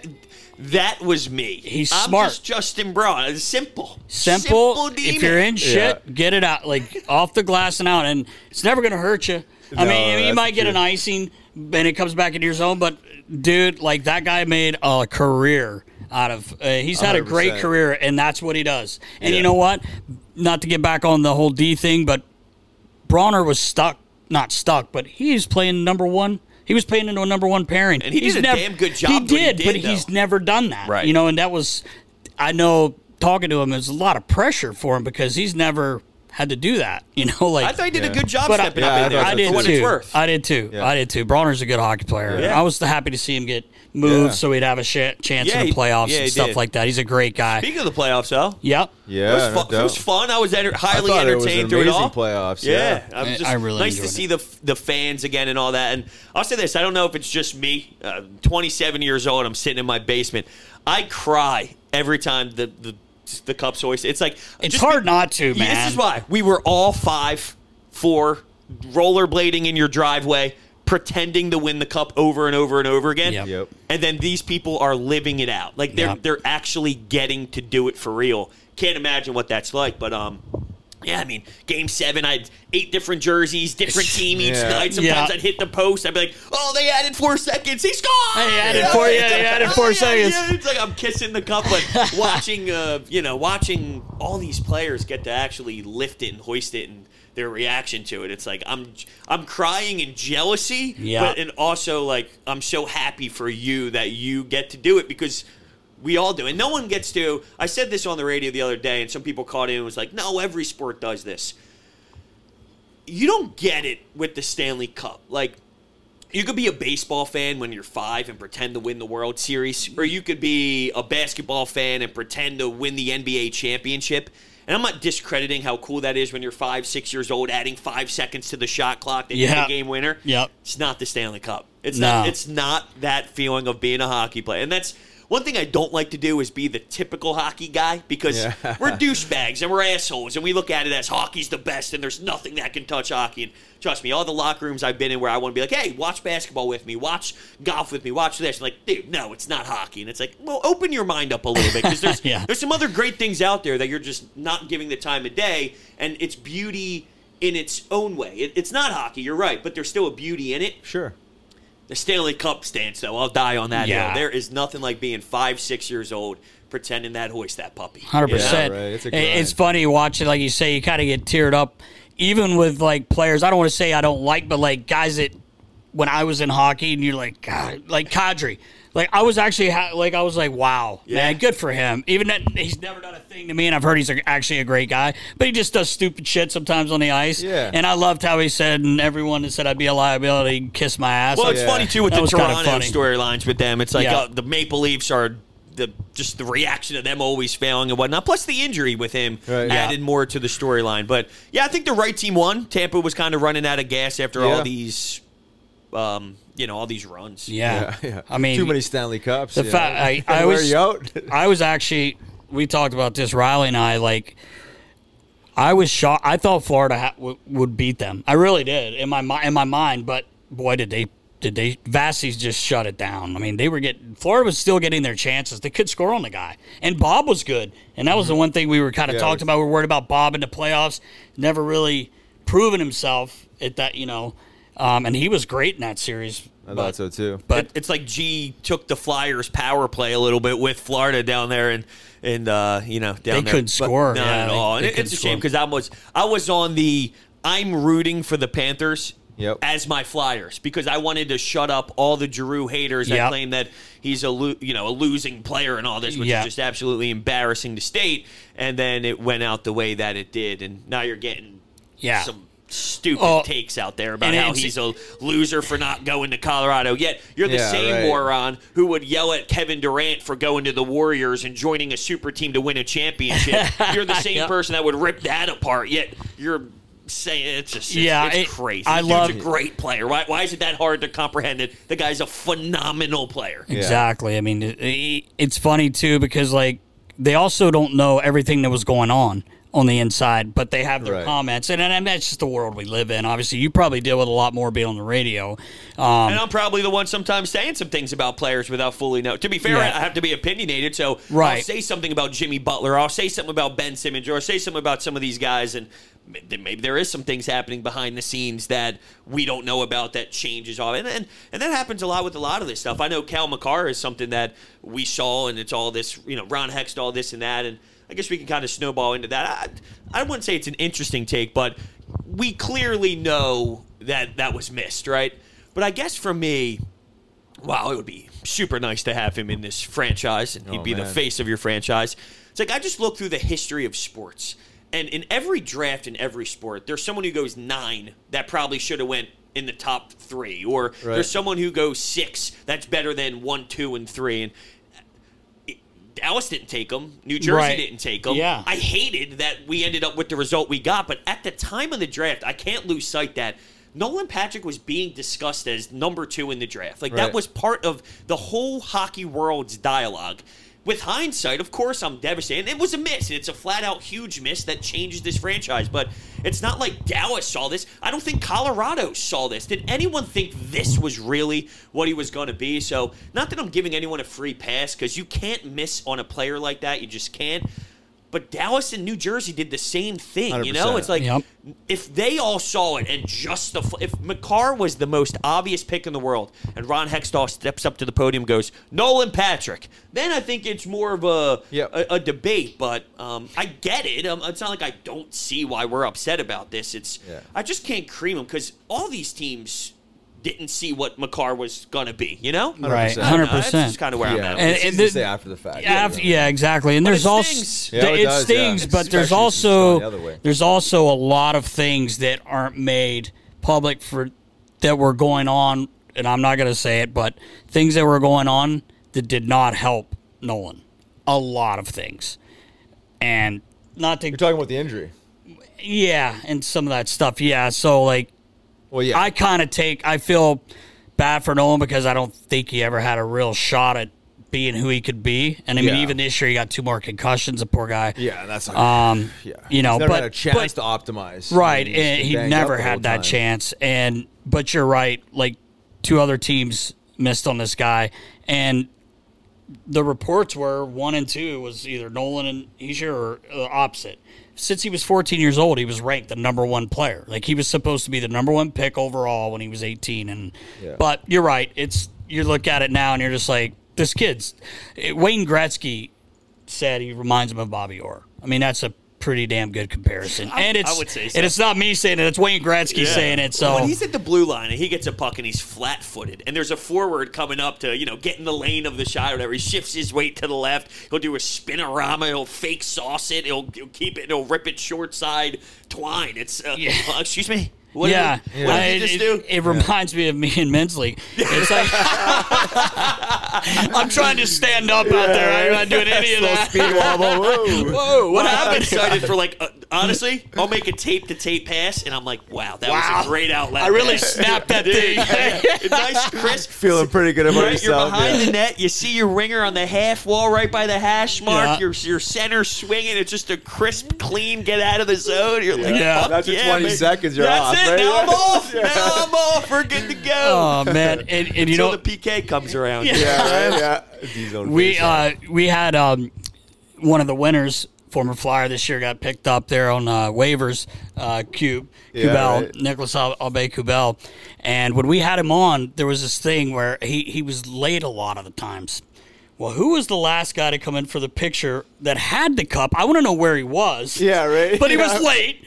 That was me. He's I'm smart. just Justin Braun. It's simple. Simple. if you're in shit, Yeah. get it out, like off the glass and out, and it's never gonna hurt you. I No, mean, you that's might get true. an icing, and it comes back into your zone, but dude, like that guy made a career out of. Uh, he's had a great career, and that's what he does. And you know what? Not to get back on the whole D thing, but Bronner was stuck, not stuck, but he's playing number one. He was playing into a number one pairing, And he He's did a never- damn good job He when he did, did, but he's never done that, Right. You know, and that was, I know, talking to him, there's a lot of pressure for him because he's never had to do that. You know, like I thought he did Yeah. a good job but I, stepping Yeah, up I in there. thought I did for what too. it's worth. I did too. Yeah. I did too. Bronner's a good hockey player. Yeah. I was happy to see him get moved Yeah. so he'd have a sh- chance Yeah, in the playoffs yeah, he and stuff did. like that. He's a great guy. Speaking of the playoffs, though, yep. Yeah, it, was no fun, it was fun. I was enter- highly I thought it was entertained an through it all. playoffs, Yeah, yeah. I was just I really nice to enjoyed see it. the the fans again and all that. And I'll say this: I don't know if it's just me. Uh, 27 years old, I'm sitting in my basement. I cry every time the the the cup's hoisted. It's like It's just hard not to, man. This is why we were all five, four, rollerblading in your driveway, pretending to win the cup over and over and over again. Yep. Yep. And then these people are living it out. Like they're Yep. they're actually getting to do it for real. Can't imagine what that's like, but um yeah, I mean, game seven, I had eight different jerseys, different team each Yeah. night. Sometimes Yeah. I'd hit the post. I'd be like, "Oh, they added four seconds. He scored! Hey, added four- yeah, they added four yeah, seconds. yeah. It's like I'm kissing the cup, but watching, uh, you know, watching all these players get to actually lift it and hoist it and their reaction to it. It's like I'm, I'm crying in jealousy, Yeah. but and also like I'm so happy for you that you get to do it because we all do. And no one gets to. I said this on the radio the other day, and some people caught in and was like, no, every sport does this. You don't get it with the Stanley Cup. Like, you could be a baseball fan when you're five and pretend to win the World Series, or you could be a basketball fan and pretend to win the NBA championship. And I'm not discrediting how cool that is when you're five, six years old, adding five seconds to the shot clock that Yeah. hit the game winner. Yep. It's not the Stanley Cup. It's No. not. It's not that feeling of being a hockey player, and that's one thing I don't like to do is be the typical hockey guy because Yeah. we're douchebags and we're assholes, and we look at it as hockey's the best, and there's nothing that can touch hockey. And trust me, all the locker rooms I've been in where I want to be like, hey, watch basketball with me, watch golf with me, watch this. Like, dude, no, it's not hockey, and it's like, well, open your mind up a little bit because there's Yeah. there's some other great things out there that you're just not giving the time of day, and it's beauty in its own way. It, it's not hockey, you're right, but there's still a beauty in it. Sure. The Stanley Cup stance, though, I'll die on that Yeah. hill. There is nothing like being five, six years old pretending that hoist that puppy. Hundred You know? percent. right. It's a It's funny watching, like you say, you kind of get teared up, even with like players. I don't want to say I don't like, but like guys that when I was in hockey, and you're like, God, like Kadri. Like I was actually ha- like I was like, wow, man, good for him. Even that he's never done a thing to me, and I've heard he's a, actually a great guy, but he just does stupid shit sometimes on the ice. Yeah. And I loved how he said, and everyone that said I'd be a liability, kiss my ass. Well, Like, it's funny too with That the Toronto storylines with them. It's like Yeah. uh, the Maple Leafs are the just the reaction of them always failing and whatnot. Plus the injury with him Right. added more to the storyline. But yeah, I think the right team won. Tampa was kind of running out of gas after all these, um, you know, all these runs. Yeah. Yeah, yeah. I mean, too many Stanley Cups. the you fact- I- I was- I was actually. We talked about this, Riley and I. Like, I was shocked. I thought Florida ha- w- would beat them. I really did in my mi- in my mind. But boy, did they did they Vassie's just shut it down. I mean, they were getting Florida was still getting their chances. They could score on the guy, and Bob was good. And that was the one thing we were kind of Yeah, talking about. We were worried about Bob in the playoffs. Never really proven himself at that, you know. Um, and he was great in that series. I but- thought so too. But it's like G took the Flyers power play a little bit with Florida down there and and uh, you know down They there. couldn't But score, not yeah, at all. they And it's a shame because I was I was on the I'm rooting for the Panthers. Yep. As my Flyers, because I wanted to shut up all the Giroux haters that claim that he's a lo- you know a losing player and all this, which Yeah. is just absolutely embarrassing to state. And then it went out the way that it did, and now you're getting Yeah. some stupid Oh, takes out there about how he's a loser for not going to Colorado. Yet you're the Yeah, same right. moron who would yell at Kevin Durant for going to the Warriors and joining a super team to win a championship. you're the same Yep. person that would rip that apart. Yet you're saying it's just it's, Yeah, it's it- crazy. I Dude's love- a great player. Why, why is it that hard to comprehend it? The guy's a phenomenal player. Exactly. I mean, it, it- it's funny too because like they also don't know everything that was going on on the inside, but they have their Right. comments, and, and that's just the world we live in. Obviously, you probably deal with a lot more being on the radio. Um, And I'm probably the one sometimes saying some things about players without fully know. To be fair, Yeah. I have to be opinionated, so I'll say something about Jimmy Butler, I'll say something about Ben Simmons, or I'll say something about some of these guys, and maybe there is some things happening behind the scenes that we don't know about that changes all. And and, and that happens a lot with a lot of this stuff. I know Cal Makar is something that we saw, and it's all this, you know, Ron Hextall, this and that, and I guess we can kind of snowball into that. I, I wouldn't say it's an interesting take, but we clearly know that that was missed, right? But I guess for me, wow, it would be super nice to have him in this franchise, and he'd Oh, be the face of your franchise. It's like I just look through the history of sports, and in every draft in every sport, there's someone who goes nine that probably should have went in the top three, or Right. there's someone who goes six that's better than one, two, and three, and. Dallas didn't take him. New Jersey Right. didn't take him. Yeah. I hated that we ended up with the result we got, but at the time of the draft, I can't lose sight that Nolan Patrick was being discussed as number two in the draft. Like that was part of the whole hockey world's dialogue. With hindsight, of course, I'm devastated. It was a miss. It's a flat out huge miss that changes this franchise. But it's not like Dallas saw this. I don't think Colorado saw this. Did anyone think this was really what he was going to be? So, not that I'm giving anyone a free pass because you can't miss on a player like that. You just can't. But Dallas and New Jersey did the same thing. You know, it's like Yep. if they all saw it and just the if Makar was the most obvious pick in the world, and Ron Hextall steps up to the podium, and goes Nolan Patrick, then I think it's more of a Yep. a, a debate. But um, I get it. Um, it's not like I don't see why we're upset about this. It's Yeah. I just can't cream them because all these teams didn't see what Makar was gonna be. You know, right, 100%. hundred That's just kind of where I'm at. And- it's and the- say after the fact. After, yeah, exactly. And But there's it also stings. Yeah, it it, does, stings, yeah. but there's Especially since it's gone also the there's also a lot of things that aren't made public for that were going on, and I'm not going to say it, but things that were going on that did not help Nolan. A lot of things, and not to You're talking about the injury. yeah, and some of that stuff. Yeah, so like Well, yeah. I kind of take, I feel bad for Nolan because I don't think he ever had a real shot at being who he could be. And I mean, Yeah. even this year, he got two more concussions. The poor guy. Yeah, that's like, Um, yeah. you know, He's never but- had a chance but- to optimize. Right, He's been and he banged never up the whole had that time. chance. And but you're right, like two other teams missed on this guy, and the reports were one and two was either Nolan and Hischier or the opposite. Since he was 14 years old, he was ranked the number one player. Like he was supposed to be the number one pick overall when he was 18. And Yeah. but you're right, it's you look at it now and you're just like this kid's. Wayne Gretzky said he reminds him of Bobby Orr. I mean that's a pretty damn good comparison. And it's I would say so. and it's not me saying it; it's Wayne Gretzky saying it. So when he's at the blue line and he gets a puck and he's flat footed, and there's a forward coming up to you know get in the lane of the shot or whatever. He shifts his weight to the left. He'll do a spinorama. He'll fake sauce it. He'll, he'll keep it. He'll rip it short side twine. It's uh, Yeah. uh, excuse me. What yeah, Did, what did I- you just it, do? it reminds me of me in men's league. It's like I'm trying to stand up out there. I'm not doing any of that. Speed wobble. Whoa. Whoa! What happened? excited for like uh, honestly, I'll make a tape to tape pass, and I'm like, wow, that Wow. was a great outlet. I really snapped that thing. nice, crisp. Feeling pretty good about Right, you're behind yeah. the net. You see your ringer on the half wall, right by the hash mark. Yeah. Your your center swinging. It's just a crisp, clean get out of the zone. You're like, Yeah. fuck That's your yeah, 20 man. seconds, you're That's off, it. Right? Now I'm Yeah. off. Now I'm off. We're good to go. Oh man, and, and you know the PK comes around. Yeah, right? Yeah. We uh, we had um, one of the winners, former Flyer this year, got picked up there on uh, waivers. Uh, Cube Yeah, Kubel, right. Nicholas Al- Aubé Kubel, and when we had him on, there was this thing where he he was late a lot of the times. Well, who was the last guy to come in for the picture that had the cup? I want to know where he was. Yeah, right? But he was late.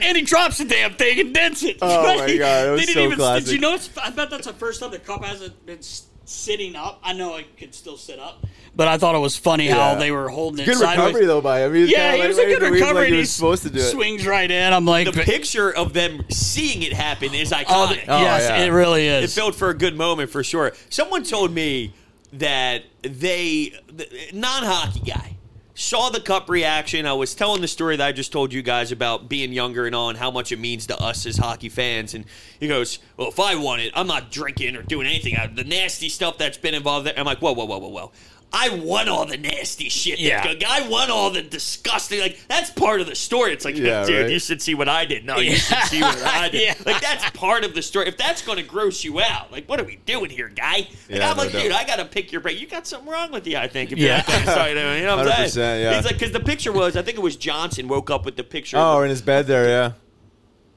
And he drops the damn thing and dents it. Oh, my God, it was They didn't so even, classic. Did you notice? I bet that's the first time the cup hasn't been sitting up. I know it could still sit up, but I thought it was funny how they were holding it Good sideways. recovery though by him. He Yeah, kinda he like was a good for- he was recovery. Like he he was supposed to do it. Swings right in. I'm like, The picture of them seeing it happen is oh, iconic. oh, the- yes, yeah. it really is. It felt for a good moment for sure. Someone told me that they, the non-hockey guy, saw the cup reaction. I was telling the story that I just told you guys about being younger and all, and how much it means to us as hockey fans. And he goes, "Well, if I won it, I'm not drinking or doing anything. The nasty stuff that's been involved." There. I'm like, "Whoa, whoa, whoa, whoa, whoa." I won all the nasty shit. Yeah. that- I won all the disgusting. Like that's part of the story. It's like, Yeah, dude, right. you should see what I did. No, you should see what I did. Yeah. Like that's part of the story. If that's going to gross you out, like what are we doing here, guy? Like, Yeah, I'm no like, doubt. dude, I got to pick your brain. You got something wrong with you, I think. If Yeah. you're that excited, you know what I'm 100%, saying? yeah. He's like, because the picture was, I think it was Johnson woke up with the picture. Oh, of in his bed there, yeah.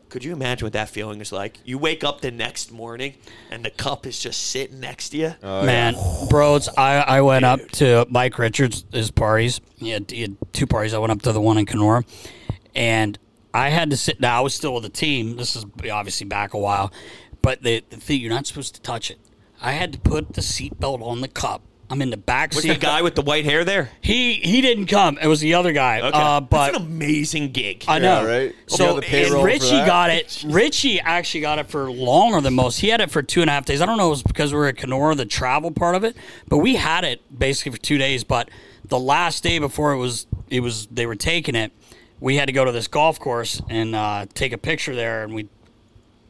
Could you imagine what that feeling is like? You wake up the next morning and the cup is just sitting next to you. Oh, Man, bros, I, I went up to Mike Richards' his parties. He had, he had two parties. I went up to the one in Kenora, and I had to sit. Now I was still with the team. This is obviously back a while, but the the thing you're not supposed to touch it. I had to put the seatbelt on the cup. I'm in the back Was seat. the guy with the white hair there? he he didn't come. It was the other guy. Okay, Uh, but that's an amazing gig. I know. Yeah, right? So You have the payroll and for Richie that? got it. Richie actually got it for longer than most. He had it for two and a half days. I don't know if it was because we were at Kenora, the travel part of it, but we had it basically for two days. But the last day before it was, it was they were taking it. We had to go to this golf course and uh, take a picture there, and we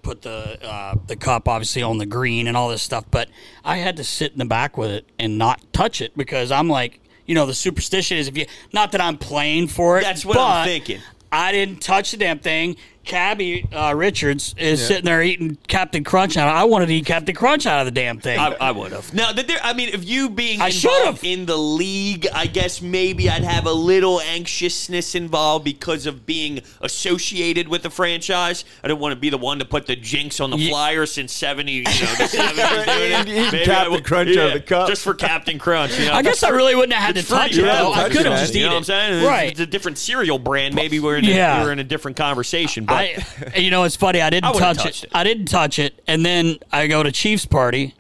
put the uh, the cup obviously on the green and all this stuff. But I had to sit in the back with it and not touch it because I'm like, you know, the superstition is if you not that I'm playing for it. That's what I'm thinking. I didn't touch the damn thing. Cabby uh, Richards is sitting there eating Captain Crunch out. I wanted to eat Captain Crunch out of the damn thing. I, I would have. Now, that there, I mean, if you being I involved in the league, I guess maybe I'd have a little anxiousness involved because of being associated with the franchise. I don't want to be the one to put the jinx on the Ye- flyer since seventy, you know, the 70s doing it. Eating- eating Maybe Captain I would- Crunch out of the cup. just for Captain Crunch. You know? I guess I really wouldn't have had to It's free. touch it. though. I could have it, just You know eaten what I'm it. saying? It's- Right. It's a different cereal brand. Maybe we're in a, Yeah. we're in a different conversation. But I, you know, it's funny. I didn't I touch it. it. I didn't touch it, and then I go to Chiefs party,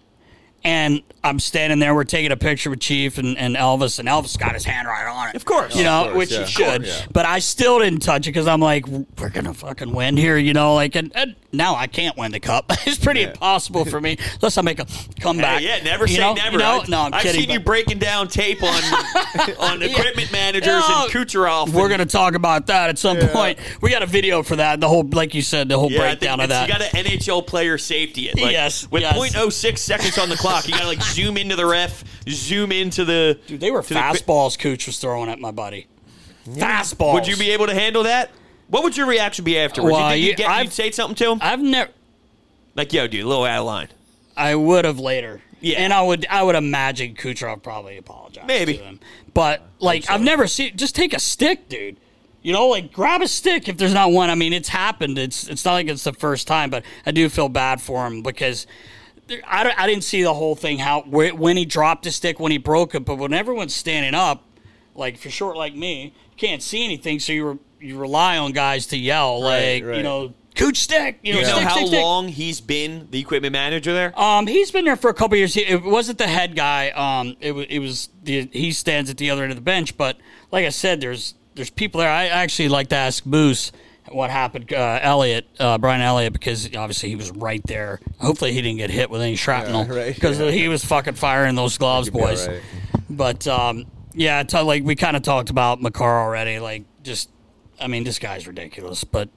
And I'm standing there. We're taking a picture with Chief and, and Elvis, and Elvis got his hand right on it. Of course. you know, course, which yeah. he should. Yeah. But I still didn't touch it because I'm like, we're gonna fucking win here, you know. Like, and, and now I can't win the cup. it's pretty impossible for me unless I make a comeback. Hey, yeah, never you say know? never. You know? I've, No, I'm I've kidding. seen you breaking down tape on on equipment managers No, and Kucherov. We're and- gonna talk about that at some point. We got a video for that. The whole, like you said, the whole Yeah, breakdown of that. You got an NHL player safety. Like, Yes, With yes. .06 seconds on the clock, you got to like zoom into the ref, zoom into the. Dude, they were to the fastballs. Cooch was throwing at my buddy. Fastballs. Would you be able to handle that? What would your reaction be afterwards? Well, you you- you'd, get, I've- you'd say something to him? I've never. Like, yo, dude, a little out of line. I would have later. Yeah. And I would I would imagine Kucherov probably apologized. Maybe. To him. But like I've never seen just take a stick, dude. You know, like grab a stick if there's not one. I mean, it's happened. It's it's not like it's the first time, but I do feel bad for him because I, I didn't see the whole thing how wh- when he dropped the stick when he broke it, but when everyone's standing up, like if you're short like me, you can't see anything, so you re- you rely on guys to yell like you know, Cooch stick. You know, You know how stick, stick. long he's been the equipment manager there? Um, he's been there for a couple years. He, it wasn't the head guy. Um, it, wa- it was the he stands at the other end of the bench. But like I said, there's there's people there. I actually like to ask Moose what happened. Uh, Elliot, uh, Brian Elliott, because obviously he was right there. Hopefully he didn't get hit with any shrapnel Yeah, right, because yeah. he was fucking firing those gloves, could be all boys. right. But um, yeah, t- like we kind of talked about Makar already. Like just, I mean, this guy's ridiculous. But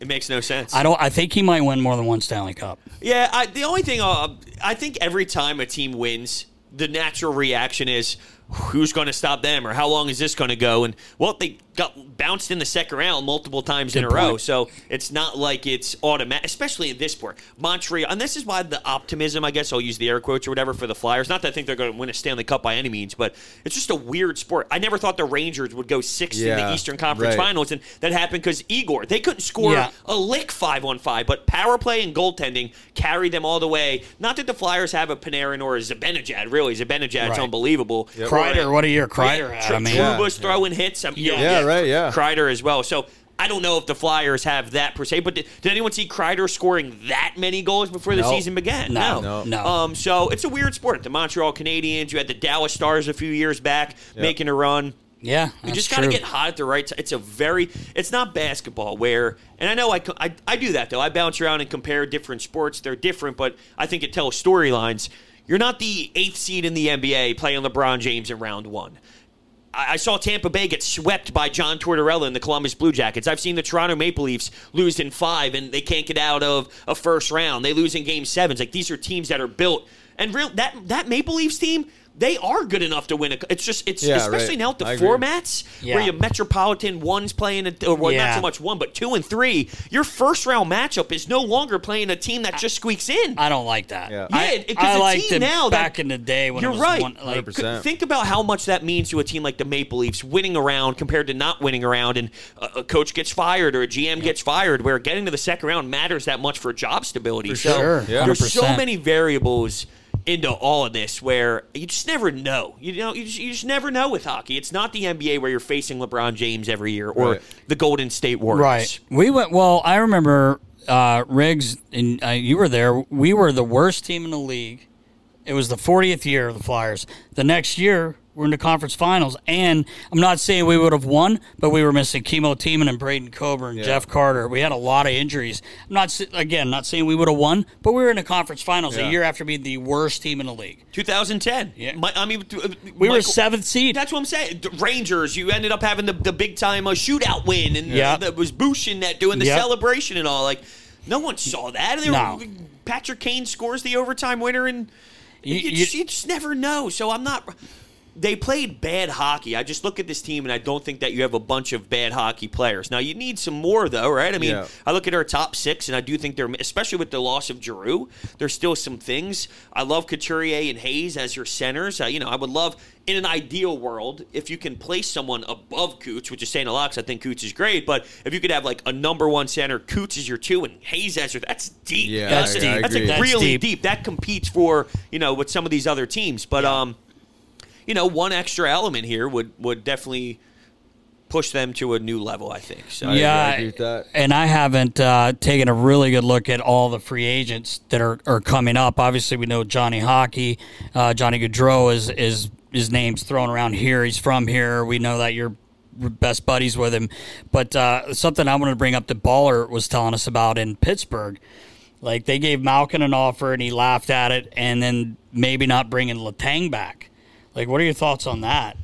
it makes no sense. I don't. I think he might win more than one Stanley Cup. Yeah, I, the only thing uh, I think every time a team wins, the natural reaction is who's going to stop them or how long is this going to go? And well, they got bounced in the second round multiple times in a Good row, so it's not like it's automatic, especially in this sport. Montreal, and this is why the optimism, I guess I'll use the air quotes or whatever for the Flyers. Not that I think they're going to win a Stanley Cup by any means, but it's just a weird sport. I never thought the Rangers would go sixth in the Eastern Conference right. Finals, and that happened because Igor they couldn't score Yeah. a lick five on five, but power play and goaltending carried them all the way. Not that the Flyers have a Panarin or a Zibanejad, really. Zibanejad's Right. unbelievable. Kreider, what a year Kreider Yeah, had. I mean, Trouba was throwing hits. I'm, Yeah. Yeah, right, yeah. Kreider as well. So I don't know if the Flyers have that per se, but did, did anyone see Kreider scoring that many goals before the No. season began? No. No. No. Um, so it's a weird sport. The Montreal Canadiens, you had the Dallas Stars a few years back making a run. yeah, You that's just got to true. get hot at the right time. It's a very, it's not basketball where, and I know I, co- I, I do that though. I bounce around and compare different sports. They're different, but I think it tells storylines. You're not the eighth seed in the NBA playing LeBron James in round one. I saw Tampa Bay get swept by John Tortorella and the Columbus Blue Jackets. I've seen the Toronto Maple Leafs lose in five and they can't get out of a first round. They lose in game sevens. Like these are teams that are built and real that that Maple Leafs team, they are good enough to win. A, it's just it's Yeah, especially right. now with the I agree. formats Yeah. where you Metropolitan one's playing, a, or well, not so much one, but two and three. Your first round matchup is no longer playing a team that just squeaks in. I don't like that. Yeah. Yeah, I, because I the liked team now that- back in the day when You're it was right. One, like, 100%. Think about how much that means to a team like the Maple Leafs winning around compared to not winning around, and a, a coach gets fired or a GM gets fired, where getting to the second round matters that much for job stability. For so sure. Yeah. there's so 100%. many variables into all of this where you just never know. You know, you just, you just never know with hockey. It's not the NBA where you're facing LeBron James every year or Right. the Golden State Warriors. Right. We went. Well, I remember uh, Riggs and uh, you were there. We were the worst team in the league. It was the 40th year of the Flyers. The next year, we're in the conference finals, and I'm not saying we would have won, but we were missing Kimmo Timonen and Braydon Coburn, Jeff Carter. We had a lot of injuries. I'm not again not saying we would have won, but we were in the conference finals a year after being the worst team in the league. 2010. Yeah. My, I mean, We were seventh seed. That's what I'm saying. The Rangers, you ended up having the, the big time uh, shootout win, and Yeah. uh, that was Bush in that doing the Yep. celebration and all. Like, no one saw that. And they No. were, Patrick Kane scores the overtime winner, and you, You- just, you just never know. So I'm not. They played bad hockey. I just look at this team, and I don't think that you have a bunch of bad hockey players. Now you need some more, though, right? I mean, Yeah. I look at our top six, and I do think they're, especially with the loss of Giroux, there's still some things. I love Couturier and Hayes as your centers. Uh, you know, I would love, in an ideal world, if you can place someone above Coots, which is saying a lot because I think Coots is great, but if you could have like a number one center, Coots is your two, and Hayes as your, that's deep. Yeah, That's I, deep. I That's agree. like That's really deep. deep. That competes for you know with some of these other teams, but um, you know, one extra element here would would definitely push them to a new level. I think. So yeah, I that. and I haven't uh, taken a really good look at all the free agents that are, are coming up. Obviously, we know Johnny Hockey, uh, Johnny Gaudreau is is his name's thrown around here. He's from here. We know that you're best buddies with him. But uh, something I wanted to bring up that Baller was telling us about in Pittsburgh. Like they gave Malkin an offer and he laughed at it, and then maybe not bringing Letang back. Like, what are your thoughts on that?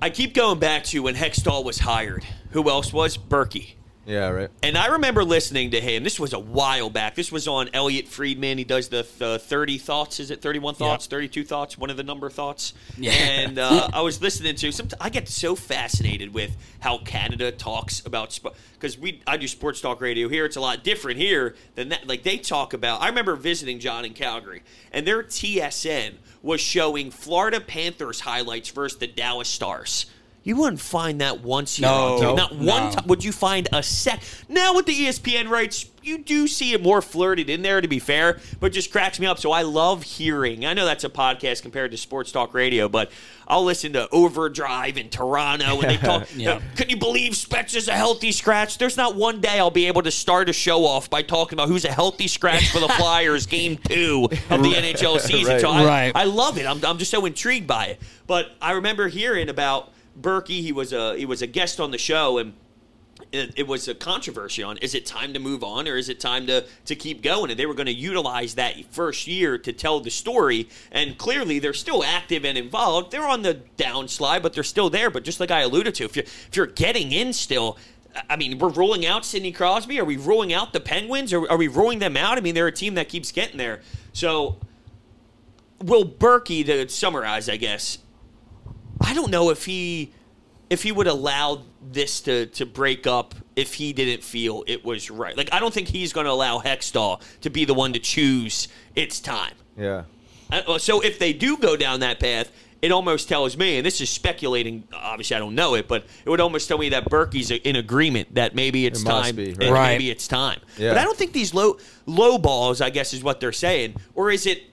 I keep going back to when Hextall was hired. Who else was Burkie? Yeah, right. And I remember listening to him. This was a while back. This was on Elliotte Friedman. He does the, the 30 thoughts. Is it 31 thoughts, 32 thoughts? One of the number thoughts. Yeah. And uh, I was listening to some. I get so fascinated with how Canada talks about sports. because we I do sports talk radio here. It's a lot different here than that. Like they talk about. I remember visiting John in Calgary, and their TSN was showing Florida Panthers highlights versus the Dallas Stars. You wouldn't find that once you're No. on TV. Nope. Not one No. time would you find a sec. Now with the ESPN rights, you do see it more flirted in there. To be fair, but just cracks me up. So I love hearing. I know that's a podcast compared to sports talk radio, but I'll listen to Overdrive in Toronto and they talk. Yeah. Can you believe Spector's a healthy scratch? There's not one day I'll be able to start a show off by talking about who's a healthy scratch for the Flyers game two of the NHL season. So I, Right. I love it. I'm, I'm just so intrigued by it. But I remember hearing about Burkie. He was a he was a guest on the show and. It, it was a controversy on is it time to move on or is it time to, to keep going? And they were going to utilize that first year to tell the story. And clearly, they're still active and involved. They're on the downslide, but they're still there. But just like I alluded to, if you're if you're getting in still, I mean, we're ruling out Sidney Crosby. Are we ruling out the Penguins? Or are we ruling them out? I mean, they're a team that keeps getting there. So, will Burkie, to summarize, I guess, I don't know if he if he would allow this to to break up if he didn't feel it was right. Like I don't think he's going to allow Hextall to be the one to choose it's time. Yeah. Uh, So if they do go down that path, it almost tells me, and this is speculating. Obviously, I don't know it, but it would almost tell me that Burkie's in agreement that maybe it's It time. be, and right. Right. Maybe it's time. Yeah. But I don't think these low low balls. I guess is what they're saying, or is it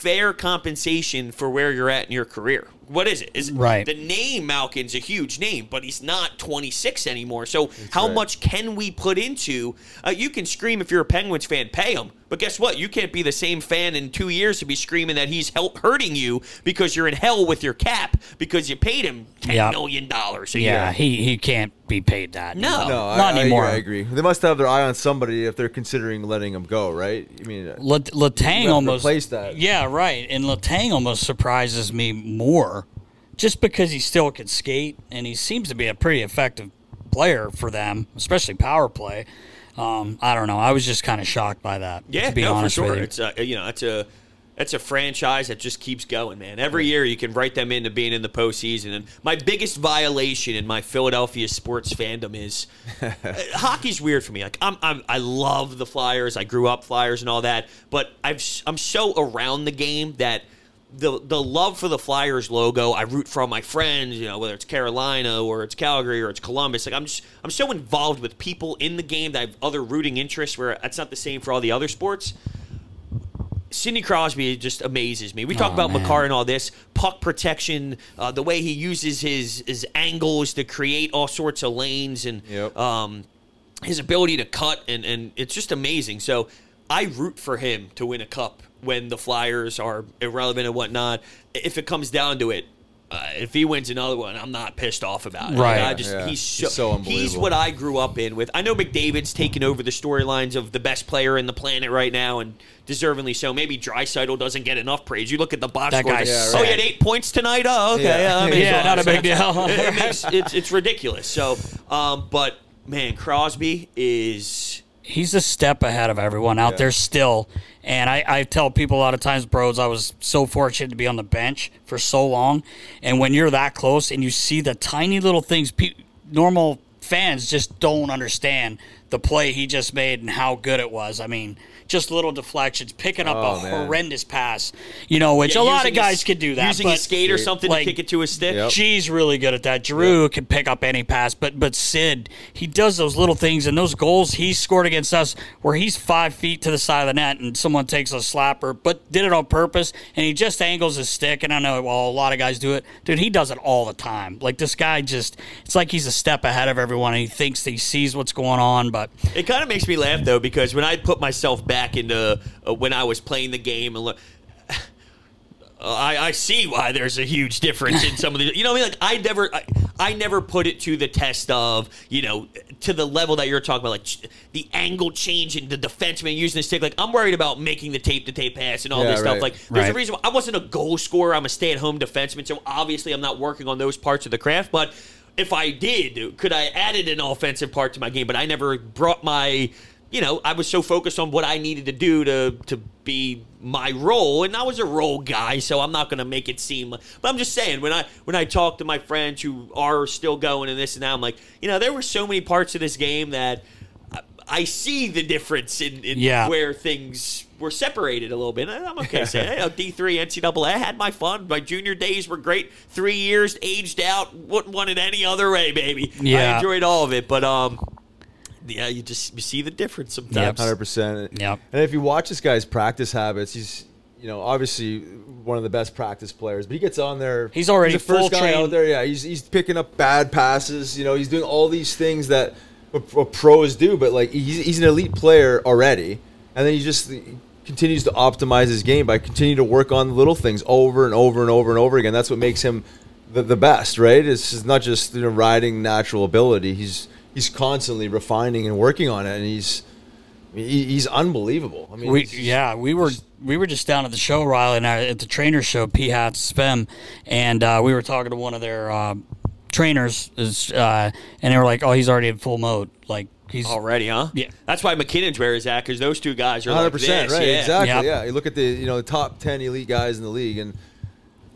fair compensation for where you're at in your career? What is it? Is it- Right. the name Malkin's a huge name, but he's not 26 anymore. So how right. much can we put into? Uh, you can scream if you're a Penguins fan, pay him. But guess what? You can't be the same fan in two years to be screaming that he's help hurting you because you're in hell with your cap because you paid him ten Yeah. million dollars a Yeah, year. he, he can't be paid that. No. No, not I, anymore. I agree. They must have their eye on somebody if they're considering letting him go, right? I mean, uh, Letang Re- almost replaced that. Yeah, right. And Letang almost surprises me more, just because he still can skate and he seems to be a pretty effective player for them, especially power play. Um, I don't know. I was just kind of shocked by that. Yeah, to be no, honest for sure. with you. It's a, you know, it's a it's a franchise that just keeps going, man. Every year you can write them into being in the postseason. And my biggest violation in my Philadelphia sports fandom is uh, hockey's weird for me. Like I'm, I'm I love the Flyers. I grew up Flyers and all that, but I've I'm so around the game that. The, the love for the Flyers logo, I root for all my friends, you know, whether it's Carolina or it's Calgary or it's Columbus. Like I'm just I'm so involved with people in the game that I have other rooting interests where that's not the same for all the other sports. Sidney Crosby just amazes me. We talk Oh, about man. Makar and all this puck protection, uh, the way he uses his his angles to create all sorts of lanes, and Yep. um, his ability to cut, and and it's just amazing. So I root for him to win a cup when the Flyers are irrelevant and whatnot. If it comes down to it. Uh, if he wins another one, I'm not pissed off about it. Right. Like, I just Yeah. he's so, He's so he's what I grew up in with. I know McDavid's taken over the storylines of the best player in the planet right now, and deservingly so. Maybe Draisaitl doesn't get enough praise. You look at the box That score. guy's oh, sick. he had eight points tonight. Oh, okay. Yeah. I mean, Yeah, so- not a big deal. it- it makes- it's, it's ridiculous. So, um, but man, Crosby is he's a step ahead of everyone out Yeah. there still. And I, I tell people a lot of times, bros, I was so fortunate to be on the bench for so long. And when you're that close and you see the tiny little things, pe- normal fans just don't understand the play he just made and how good it was. I mean, just little deflections, picking up Oh, a man. horrendous pass, you know, which Yeah, a lot of guys his- could do that. Using but his skate or something like, to kick it to his stick. Yep. G's really good at that. Drew can pick up any pass, but but Sid, he does those little things and those goals he scored against us where he's five feet to the side of the net and someone takes a slapper, but did it on purpose and he just angles his stick. And I know, well, a lot of guys do it. Dude, he does it all the time. Like this guy just, it's like he's a step ahead of everyone and he thinks that he sees what's going on, but It kind of makes me laugh though because when I put myself back into uh, when I was playing the game and look. I, I see why there's a huge difference in some of the you know what I mean? Like I never I, I never put it to the test of you know to the level that you're talking about like ch- the angle change and the defenseman using the stick. Like I'm worried about making the tape to tape pass and all Yeah, this stuff. like there's a reason why I wasn't a goal scorer. I'm a stay at home defenseman so obviously I'm not working on those parts of the craft but if I did could I added an offensive part to my game but I never brought my you know, I was so focused on what I needed to do to to be my role, and I was a role guy, so I'm not going to make it seem. But I'm just saying, when I when I talk to my friends who are still going and this and that, I'm like, you know, there were so many parts of this game that I, I see the difference in, in Yeah. where things were separated a little bit. I'm okay saying, hey, D three NCAA, I had my fun. My junior days were great. Three years aged out, wouldn't want it any other way, baby. I Yeah. enjoyed all of it, but um. Yeah, you just you see the difference sometimes. Yep. Hundred percent. Yep. And if you watch this guy's practice habits, he's you know obviously one of the best practice players. But he gets on there. He's already the first full guy train. out there. Yeah, he's he's picking up bad passes. You know, he's doing all these things that a, a pros do. But like he's he's an elite player already, and then he just he continues to optimize his game by continuing to work on little things over and over and over and over again. That's what makes him the, the best, right? It's not just you know riding natural ability. He's he's constantly refining and working on it, and he's he, he's unbelievable. I mean, We yeah, we were we were just down at the show, Riley and I, at the trainer show, PHATS SPHEM, and uh, we were talking to one of their uh, trainers, is, uh, and they were like, "Oh, he's already in full mode. Like he's already, huh? Yeah. That's why MacKinnon's where he's at because those two guys are Hundred like percent, this, right? Yeah. Exactly. Yep. Yeah. You look at the you know the top ten elite guys in the league, and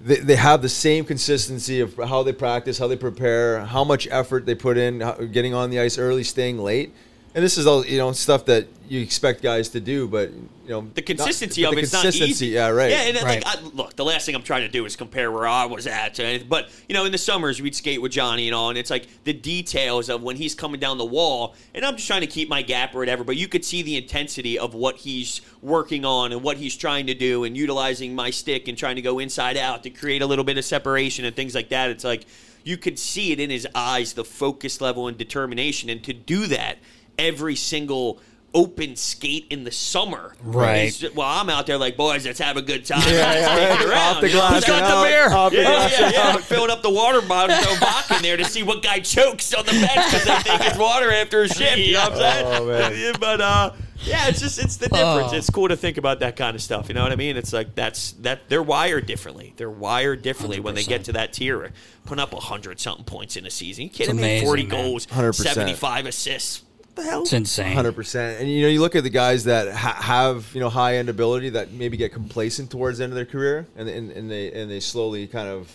they, they have the same consistency of how they practice, how they prepare, how much effort they put in, how, getting on the ice early, staying late, and this is all you know stuff that you expect guys to do, but you know The consistency not, of the it's not easy. Yeah, right. Yeah, and Right. like, I, look, the last thing I'm trying to do is compare where I was at to anything. But you know, in the summers we'd skate with Johnny and all, and it's like the details of when he's coming down the wall, and I'm just trying to keep my gap or whatever. But you could see the intensity of what he's working on and what he's trying to do, and utilizing my stick and trying to go inside out to create a little bit of separation and things like that. It's like you could see it in his eyes, the focus level and determination, and to do that every single open skate in the summer. Right. He's- well, I'm out there like, boys, let's have a good time. Yeah, yeah, around, Off the glass Who's got and the beer? off the yeah, glass yeah, yeah. out. Filling up the water bottle, so back in there to see what guy chokes on the bench because they think it's water after a shift. You know what I'm saying? Oh, man. But uh, yeah, it's just it's the difference. Oh. It's cool to think about that kind of stuff. You know what I mean? It's like that's that they're wired differently. They're wired differently when they get to that tier, putting up hundred something points in a season. You kidding me? Forty man. goals, 100%. seventy five assists. What the hell? it's insane. Hundred percent, and you know, you look at the guys that ha- have you know high end ability that maybe get complacent towards the end of their career, and and, and they and they slowly kind of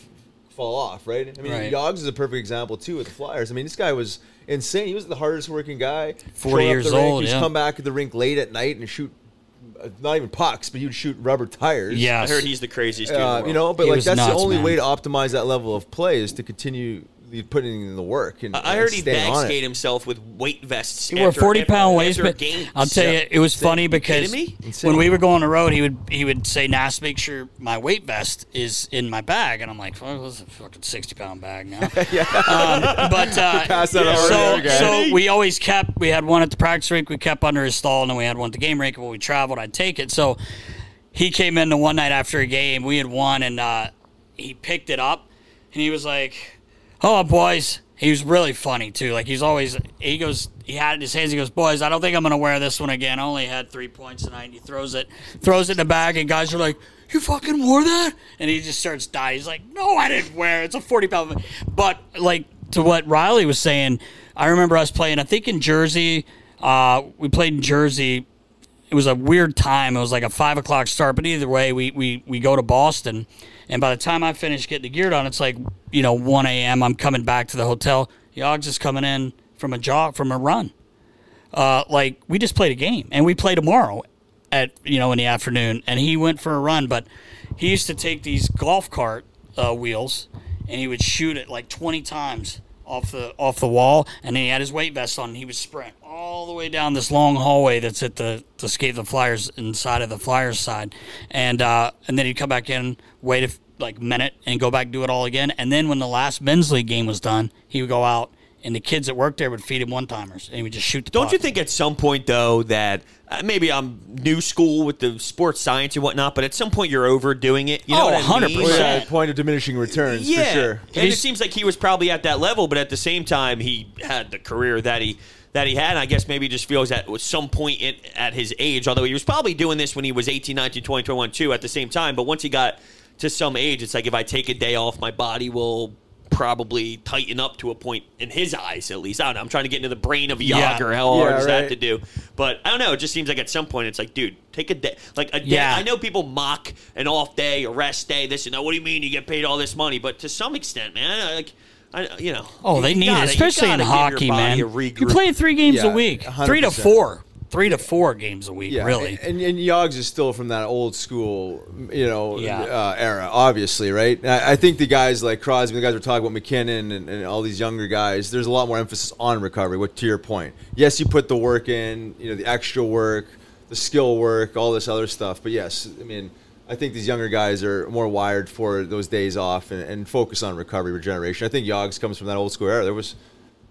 fall off, right? I mean, Right. Yogs is a perfect example too with the Flyers. I mean, this guy was insane. He was the hardest working guy. 40 years the rink, old, He'd yeah. come back at the rink late at night and shoot, uh, not even pucks, but he would shoot rubber tires. Yeah, I heard he's the craziest dude. in the Uh, world. you know, but He like that's nuts, the only man. way to optimize that level of play is to continue putting in the work. And I and heard he staying bag on it. skate himself with weight vests. He wore forty after- pound after waist, but game. I'll tell you, it was funny because me? When we were going on the road, he would he would say, "Nas, make sure my weight vest is in my bag," and I'm like, "Well, it's a fucking sixty pound bag now." um, but uh, Pass that so, over so we always kept. We had one at the practice rink. We kept under his stall, and then we had one at the game rink. When we traveled, I'd take it. So he came in the one night after a game. We had won, and uh, he picked it up, and he was like, "Oh, boys." He was really funny too. Like he's always he goes he had it in his hands. He goes, "Boys, I don't think I'm gonna wear this one again. I only had three points tonight." And he throws it, throws it in the bag, and guys are like, "You fucking wore that?" And he just starts dying. He's like, "No, I didn't wear it. It's a 40 pound." But like to what Riley was saying, I remember us playing. I think in Jersey, uh, we played in Jersey it was a weird time. It was like a five o'clock start, but either way, we we we go to Boston, and by the time I finish getting the gear done, it's like you know one a.m. I'm coming back to the hotel. Yogs is coming in from a jog from a run. uh, like we just played a game and we play tomorrow at you know in the afternoon, and he went for a run, but he used to take these golf cart uh, wheels and he would shoot it like twenty times off the off the wall, and then he had his weight vest on. He would sprint all the way down this long hallway that's at the the skate the Flyers inside of the Flyers side, and uh, and then he'd come back in, wait a like minute, and go back do it all again. And then when the last men's league game was done, he would go out. And the kids that worked there would feed him one timers, and he would just shoot the. Don't puck. you think at some point though that uh, maybe I'm new school with the sports science and whatnot, but at some point you're overdoing it. You know Oh, what I mean? 100%. Well, yeah, point of diminishing returns yeah, for sure. and it seems like he was probably at that level, but at the same time, he had the career that he that he had. And I guess maybe he just feels that at some point in, at his age, although he was probably doing this when he was 18, 19, 20, 21 too at the same time. But once he got to some age, it's like if I take a day off, my body will probably tighten up to a point in his eyes at least. I don't know. I'm trying to get into the brain of Yeah. Jagr. How hard Yeah, is that to do? But I don't know. It just seems like at some point it's like, dude, take a day. Like a day. Yeah. I know people mock an off day, a rest day, this and that. What do you mean you get paid all this money? But to some extent, man, like, I, you know. Oh, they you need gotta- it, especially in gotta give your hockey, man. You regroup. play three games Yeah, a week, 100%. three to four, three to four games a week, Yeah, really. And, and Yogs is still from that old school, you know, Yeah. uh, era, obviously, right? I, I think the guys like Crosby, the guys we're talking about, MacKinnon, and, and all these younger guys. There's a lot more emphasis on recovery. What to your point? Yes, you put the work in, you know, the extra work, the skill work, all this other stuff. But yes, I mean, I think these younger guys are more wired for those days off and, and focus on recovery, regeneration. I think Yogs comes from that old school era. There was.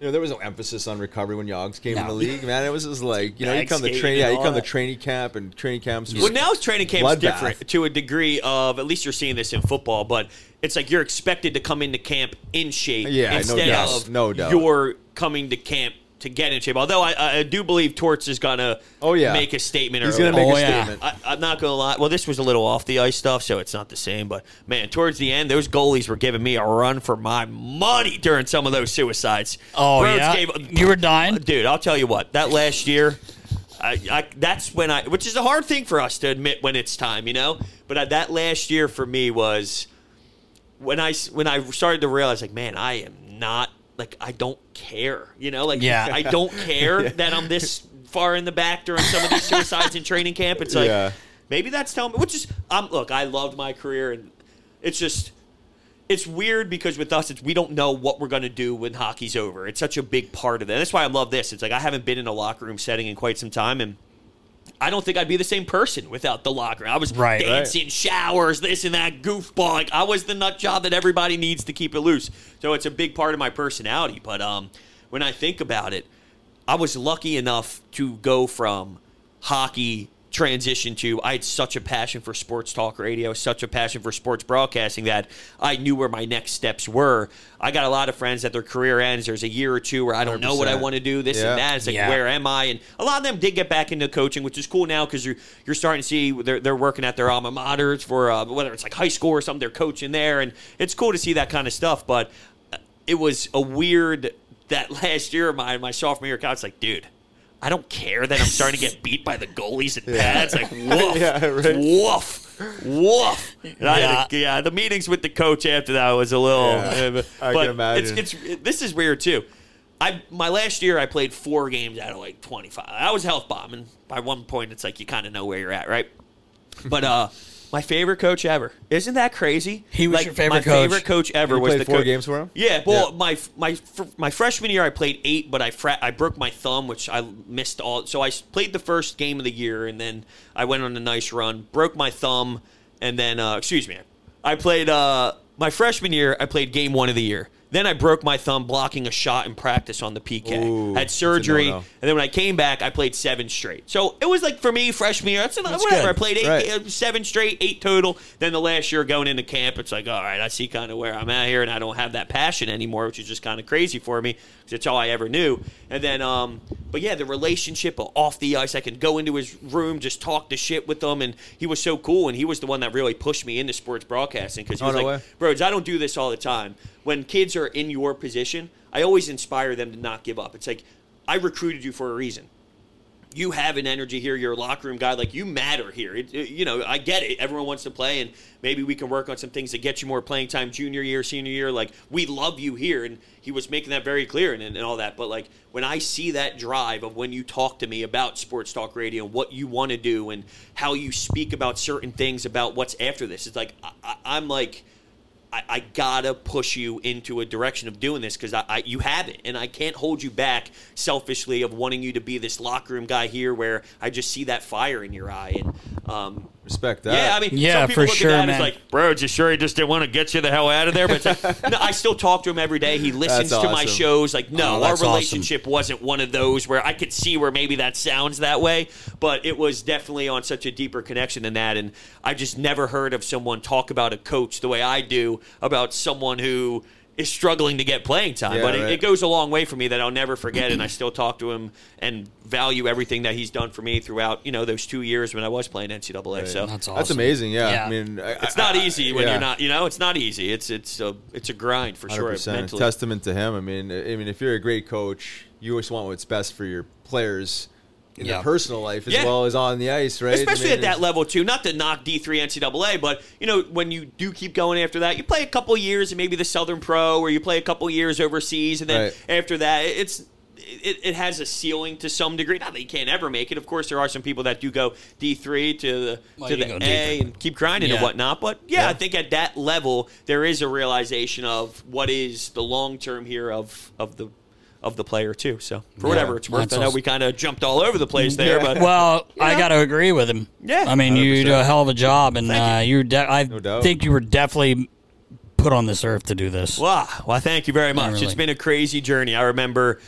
You know, there was no emphasis on recovery when Yogs came in the league, man. It was just like, you know, you come to skating train, yeah, you come to training camp and training camps. Well, now training camp's different to a degree of at least you're seeing this in football, but it's like you're expected to come into camp in shape Yeah, no instead doubt. of No doubt. you're coming to camp to get in shape. Although I, I do believe Torts is gonna Oh, yeah. make a statement. He's early gonna make Oh, a yeah. statement. I, I'm not gonna lie. Well, this was a little off the ice stuff, so it's not the same. But man, towards the end, those goalies were giving me a run for my money during some of those suicides. Oh, Rhodes yeah? You were dying? dude. I'll tell you what. That last year, I, I that's when I, which is a hard thing for us to admit when it's time, you know. But uh, that last year for me was when I s- when I started to realize, like, man, I am not like I don't care, you know, like Yeah. I don't care that I'm this far in the back during some of these suicides in training camp. It's like Yeah. maybe that's telling me. Which is, um, look, I loved my career, and it's just. It's weird because with us, it's we don't know what we're going to do when hockey's over. It's such a big part of it. That's why I love this. It's like I haven't been in a locker room setting in quite some time, and I don't think I'd be the same person without the locker. I was Right. dancing, showers, this and that, goofball. Like I was the nut job that everybody needs to keep it loose. So it's a big part of my personality. But um, when I think about it, I was lucky enough to go from hockey transition to I had such a passion for sports talk radio, such a passion for sports broadcasting that I knew where my next steps were. I got a lot of friends that their career ends. There's a year or two where I don't know what I want to do, this Yeah. and that. It's like, Yeah. where am I? And a lot of them did get back into coaching, which is cool now because you're you're starting to see they're they're working at their alma maters for uh, whether it's like high school or something. They're coaching there, and it's cool to see that kind of stuff. But uh, it was a weird that last year of mine, my sophomore year, college. It's like, dude. I don't care that I'm starting to get beat by the goalies and pads. Like, woof, Yeah, right. woof, woof. And I Yeah. yeah, the meetings with the coach after that was a little. Yeah, I can imagine. It's, it's this is weird too. I my last year I played four games out of like 25. I was health bombing. By one point, it's like you kind of know where you're at, right? But uh, my favorite coach ever. Isn't that crazy? He was like, your favorite my coach? favorite coach ever You was played the four coach- games for him? Yeah. Well, Yeah. my my my freshman year I played eight, but I fra- I broke my thumb, which I missed all. So I played the first game of the year, and then I went on a nice run, broke my thumb, and then uh, excuse me, I played uh, my freshman year. I played game one of the year. Then I broke my thumb blocking a shot in practice on the PK. Ooh, Had surgery, and then when I came back, I played seven straight. So it was like for me, freshman year, that's, That's whatever. good. I played eight, Right. seven straight, eight total. Then the last year going into camp, it's like, all right, I see kind of where I'm at here, and I don't have that passion anymore, which is just kind of crazy for me it's all I ever knew. And then, um, but yeah, the relationship off the ice, I could go into his room, just talk the shit with him, and he was so cool, and he was the one that really pushed me into sports broadcasting because he Oh, was no like, way. Rhodes, I don't do this all the time. When kids are in your position, I always inspire them to not give up. It's like I recruited you for a reason you have an energy here. You're a locker room guy. Like you matter here. It, it- you know, I get it. Everyone wants to play, and maybe we can work on some things to get you more playing time, junior year, senior year. Like we love you here, and he was making that very clear and, and all that. But like when I see that drive of when you talk to me about sports talk radio, and what you want to do, and how you speak about certain things about what's after this, it's like I, I'm like. I, I gotta push you into a direction of doing this because I, I you have it, and I can't hold you back selfishly of wanting you to be this locker room guy here, where I just see that fire in your eye, and um, Respect that. yeah, I mean, Yeah, some people for look sure, at that man. as like, bro, just sure he just didn't want to get you the hell out of there. But it's like, no, I still talk to him every day. He listens That's to my awesome. shows. Like, no, Oh, our that's awesome. relationship wasn't one of those where I could see where maybe that sounds that way, but it was definitely on such a deeper connection than that. And I just never heard of someone talk about a coach the way I do about someone who is struggling to get playing time. Yeah, but it, right. it goes a long way for me that I'll never forget, and I still talk to him and value everything that he's done for me throughout you know those two years when I was playing NCAA. So That's awesome. That's amazing. Yeah. Yeah. I mean, I, it's not I- easy when yeah. you're not. You know, it's not easy. It's it's a it's a grind for sure. 100%. Mentally. Testament to him. I mean, I mean, if you're a great coach, you always want what's best for your players in Yeah. their personal life as Yeah. well as on the ice, right? I Especially mean, at that level too. Not to knock D three NCAA, but you know when you do keep going after that, you play a couple years and maybe the Southern Pro, or you play a couple years overseas, and then Right. after that, it's. It, it has a ceiling to some degree. Not that you can't ever make it. Of course, there are some people that do go D three to the Well, to the can A go D3. and keep grinding Yeah. and whatnot. But yeah, I think at that level, there is a realization of what is the long term here of of the of the player too. So for whatever it's worth, I know awesome. we kind of jumped all over the place there, but Well, I know? got to agree with him. Yeah. I mean, you do a hell of a job, and Thank uh, you. De- I No think you were definitely put on this earth to do this. Wow. Well, thank you very much. really. It's been a crazy journey. I remember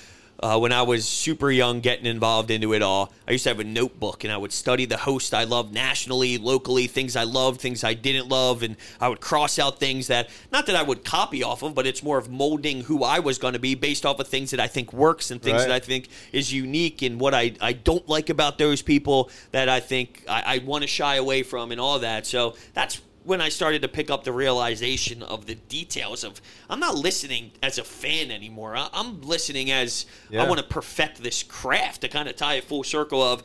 uh, when I was super young getting involved into it all. I used to have a notebook and I would study the host I loved nationally, locally, things I loved, things I didn't love, and I would cross out things that, not that I would copy off of, but it's more of molding who I was going to be based off of things that I think works and things Right. that I think is unique and what I, I don't like about those people that I think I, I want to shy away from and all that. So that's when I started to pick up the realization of the details of I'm not listening as a fan anymore. I, I'm listening as I want to perfect this craft to kind of tie it full circle of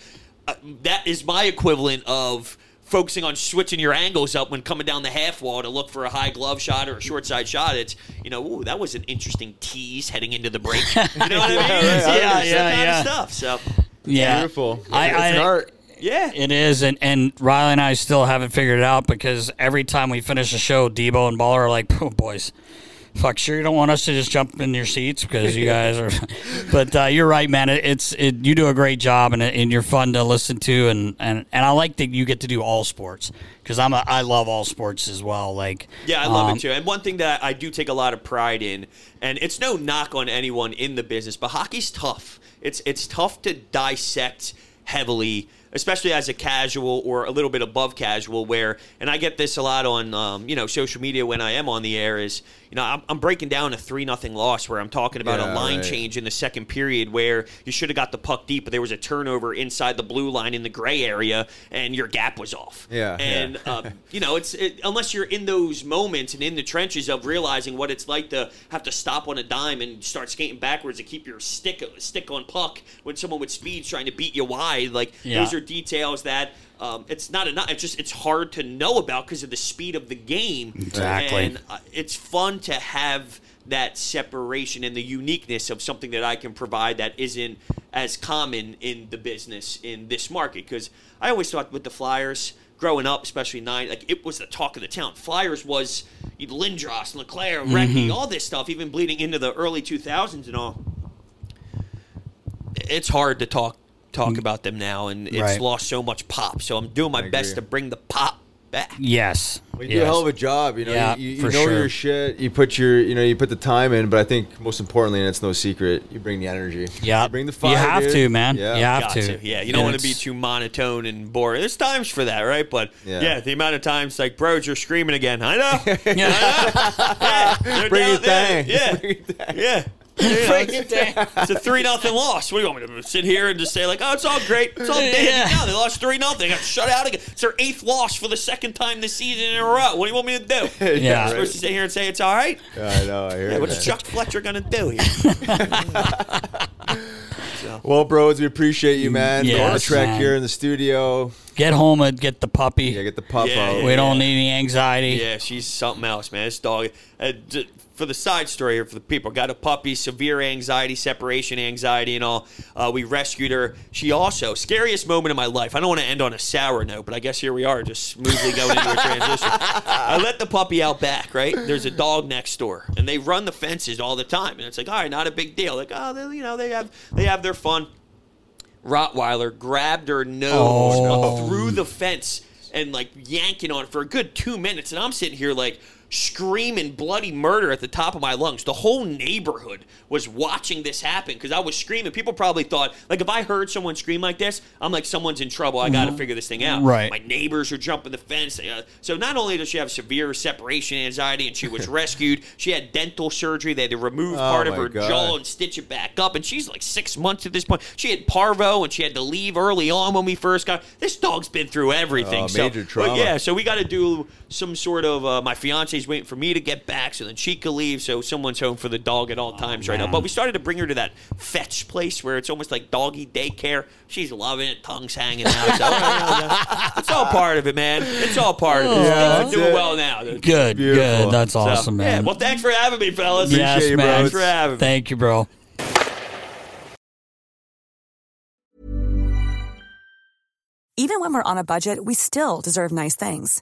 uh, that is my equivalent of focusing on switching your angles up when coming down the half wall to look for a high glove shot or a short side shot. It's you know, ooh, that was an interesting tease heading into the break. You know what I mean? It's, right. yeah, Yeah, yeah, yeah, yeah. stuff. So yeah, Beautiful. I- it's an I- art. Yeah, It is, and, and Riley and I still haven't figured it out because every time we finish a show, Debo and Baller are like, oh, boys, fuck, sure you don't want us to just jump in your seats because you guys are. but uh, you're right, man. It, it's it, you do a great job, and, and you're fun to listen to, and, and, and I like that you get to do all sports because I'm a, I love all sports as well. Like Yeah, I love um, it too. And one thing that I do take a lot of pride in, and it's no knock on anyone in the business, but hockey's tough. It's it's tough to dissect heavily, especially as a casual or a little bit above casual. Where, and I get this a lot on um, you know social media when I am on the air. Is you know I'm, I'm breaking down a three nothing loss where I'm talking about Yeah, a line right. change in the second period where you should have got the puck deep, but there was a turnover inside the blue line in the gray area, and your gap was off. Yeah, and yeah. um, you know, it's it, unless you're in those moments and in the trenches of realizing what it's like to have to stop on a dime and start skating backwards to keep your stick stick on puck when someone with speed's trying to beat you wide. Like Yeah. those are details that. Um, it's not enough. It's just it's hard to know about because of the speed of the game. Exactly. And uh, it's fun to have that separation and the uniqueness of something that I can provide that isn't as common in the business in this market. Because I always thought with the Flyers growing up, especially nine, like it was the talk of the town. Flyers was Lindros, LeClair, Recchi, all this stuff, even bleeding into the early 2000s and all. It's hard to talk talk about them now, and it's Right. lost so much pop. So I'm doing my I best agree. to bring the pop back. Yes, Well, you do a yes. hell of a job. You know, Yeah, you, you, for you know sure. your shit. You put your, you know, you put the time in. But I think most importantly, and it's no secret, you bring the energy. Yeah, you bring the fire. You have dude. to, man. Yeah. You have Got to. Yeah, you don't And want to be it's- too monotone and boring. There's times for that, right? But yeah, Yeah. the amount of times like, bros, you're screaming again. I know. Yeah. yeah, they're Bring down it there. down. Yeah, Bring it down. yeah. It's, it's a three nothing loss. What do you want me to sit here and just say like, oh, it's all great, it's all dandy Yeah. now. They lost three nothing, got shut out again. It's their eighth loss for the second time this season in a row. What do you want me to do? Yeah. I'm supposed to sit here and say it's all right. I know. I hear Yeah, what's. Chuck Fletcher gonna do here? So, Well, bros, we appreciate you, man. Yes, on the track man. here in the studio. Get home and get the puppy. Yeah, get the pup Yeah, out. yeah, we don't need any anxiety. Yeah, she's something else, man. This dog. Uh, d- for the side story here, for the people, got a puppy, severe anxiety, separation anxiety, and all. Uh, we rescued her. She also scariest moment of my life. I don't want to end on a sour note, but I guess here we are, just smoothly going into a transition. I let the puppy out back. Right, there's a dog next door, and they run the fences all the time, and it's like, all right, not a big deal. Like, oh, they, you know, they have they have their fun. Rottweiler grabbed her nose Oh. through the fence and like yanking on it for a good two minutes. And I'm sitting here like screaming bloody murder at the top of my lungs. The whole neighborhood was watching this happen because I was screaming. People probably thought, like, if I heard someone scream like this, I'm like, someone's in trouble. I got to figure this thing out. Right. My neighbors are jumping the fence. Uh, so not only does she have severe separation anxiety and she was rescued, she had dental surgery. They had to remove part of her God. jaw and stitch it back up. And she's like six months at this point. She had parvo and she had to leave early on when we first got. This dog's been through everything. Oh, so, major but trauma. yeah, so we got to do some sort of. Uh, my fiance's waiting for me to get back, so then she could leave. So someone's home for the dog at all times right now. But we started to bring her to that fetch place where it's almost like doggy daycare. She's loving it, tongues hanging out. So, it's all part of it, man. It's all part of it. Yeah, Things are doing it. well now. Good, Beautiful. good. That's So, awesome, Yeah, man. well, thanks for having me, fellas. yes, Appreciate you, man. Thanks for having me. Thank you, bro. Even when we're on a budget, we still deserve nice things.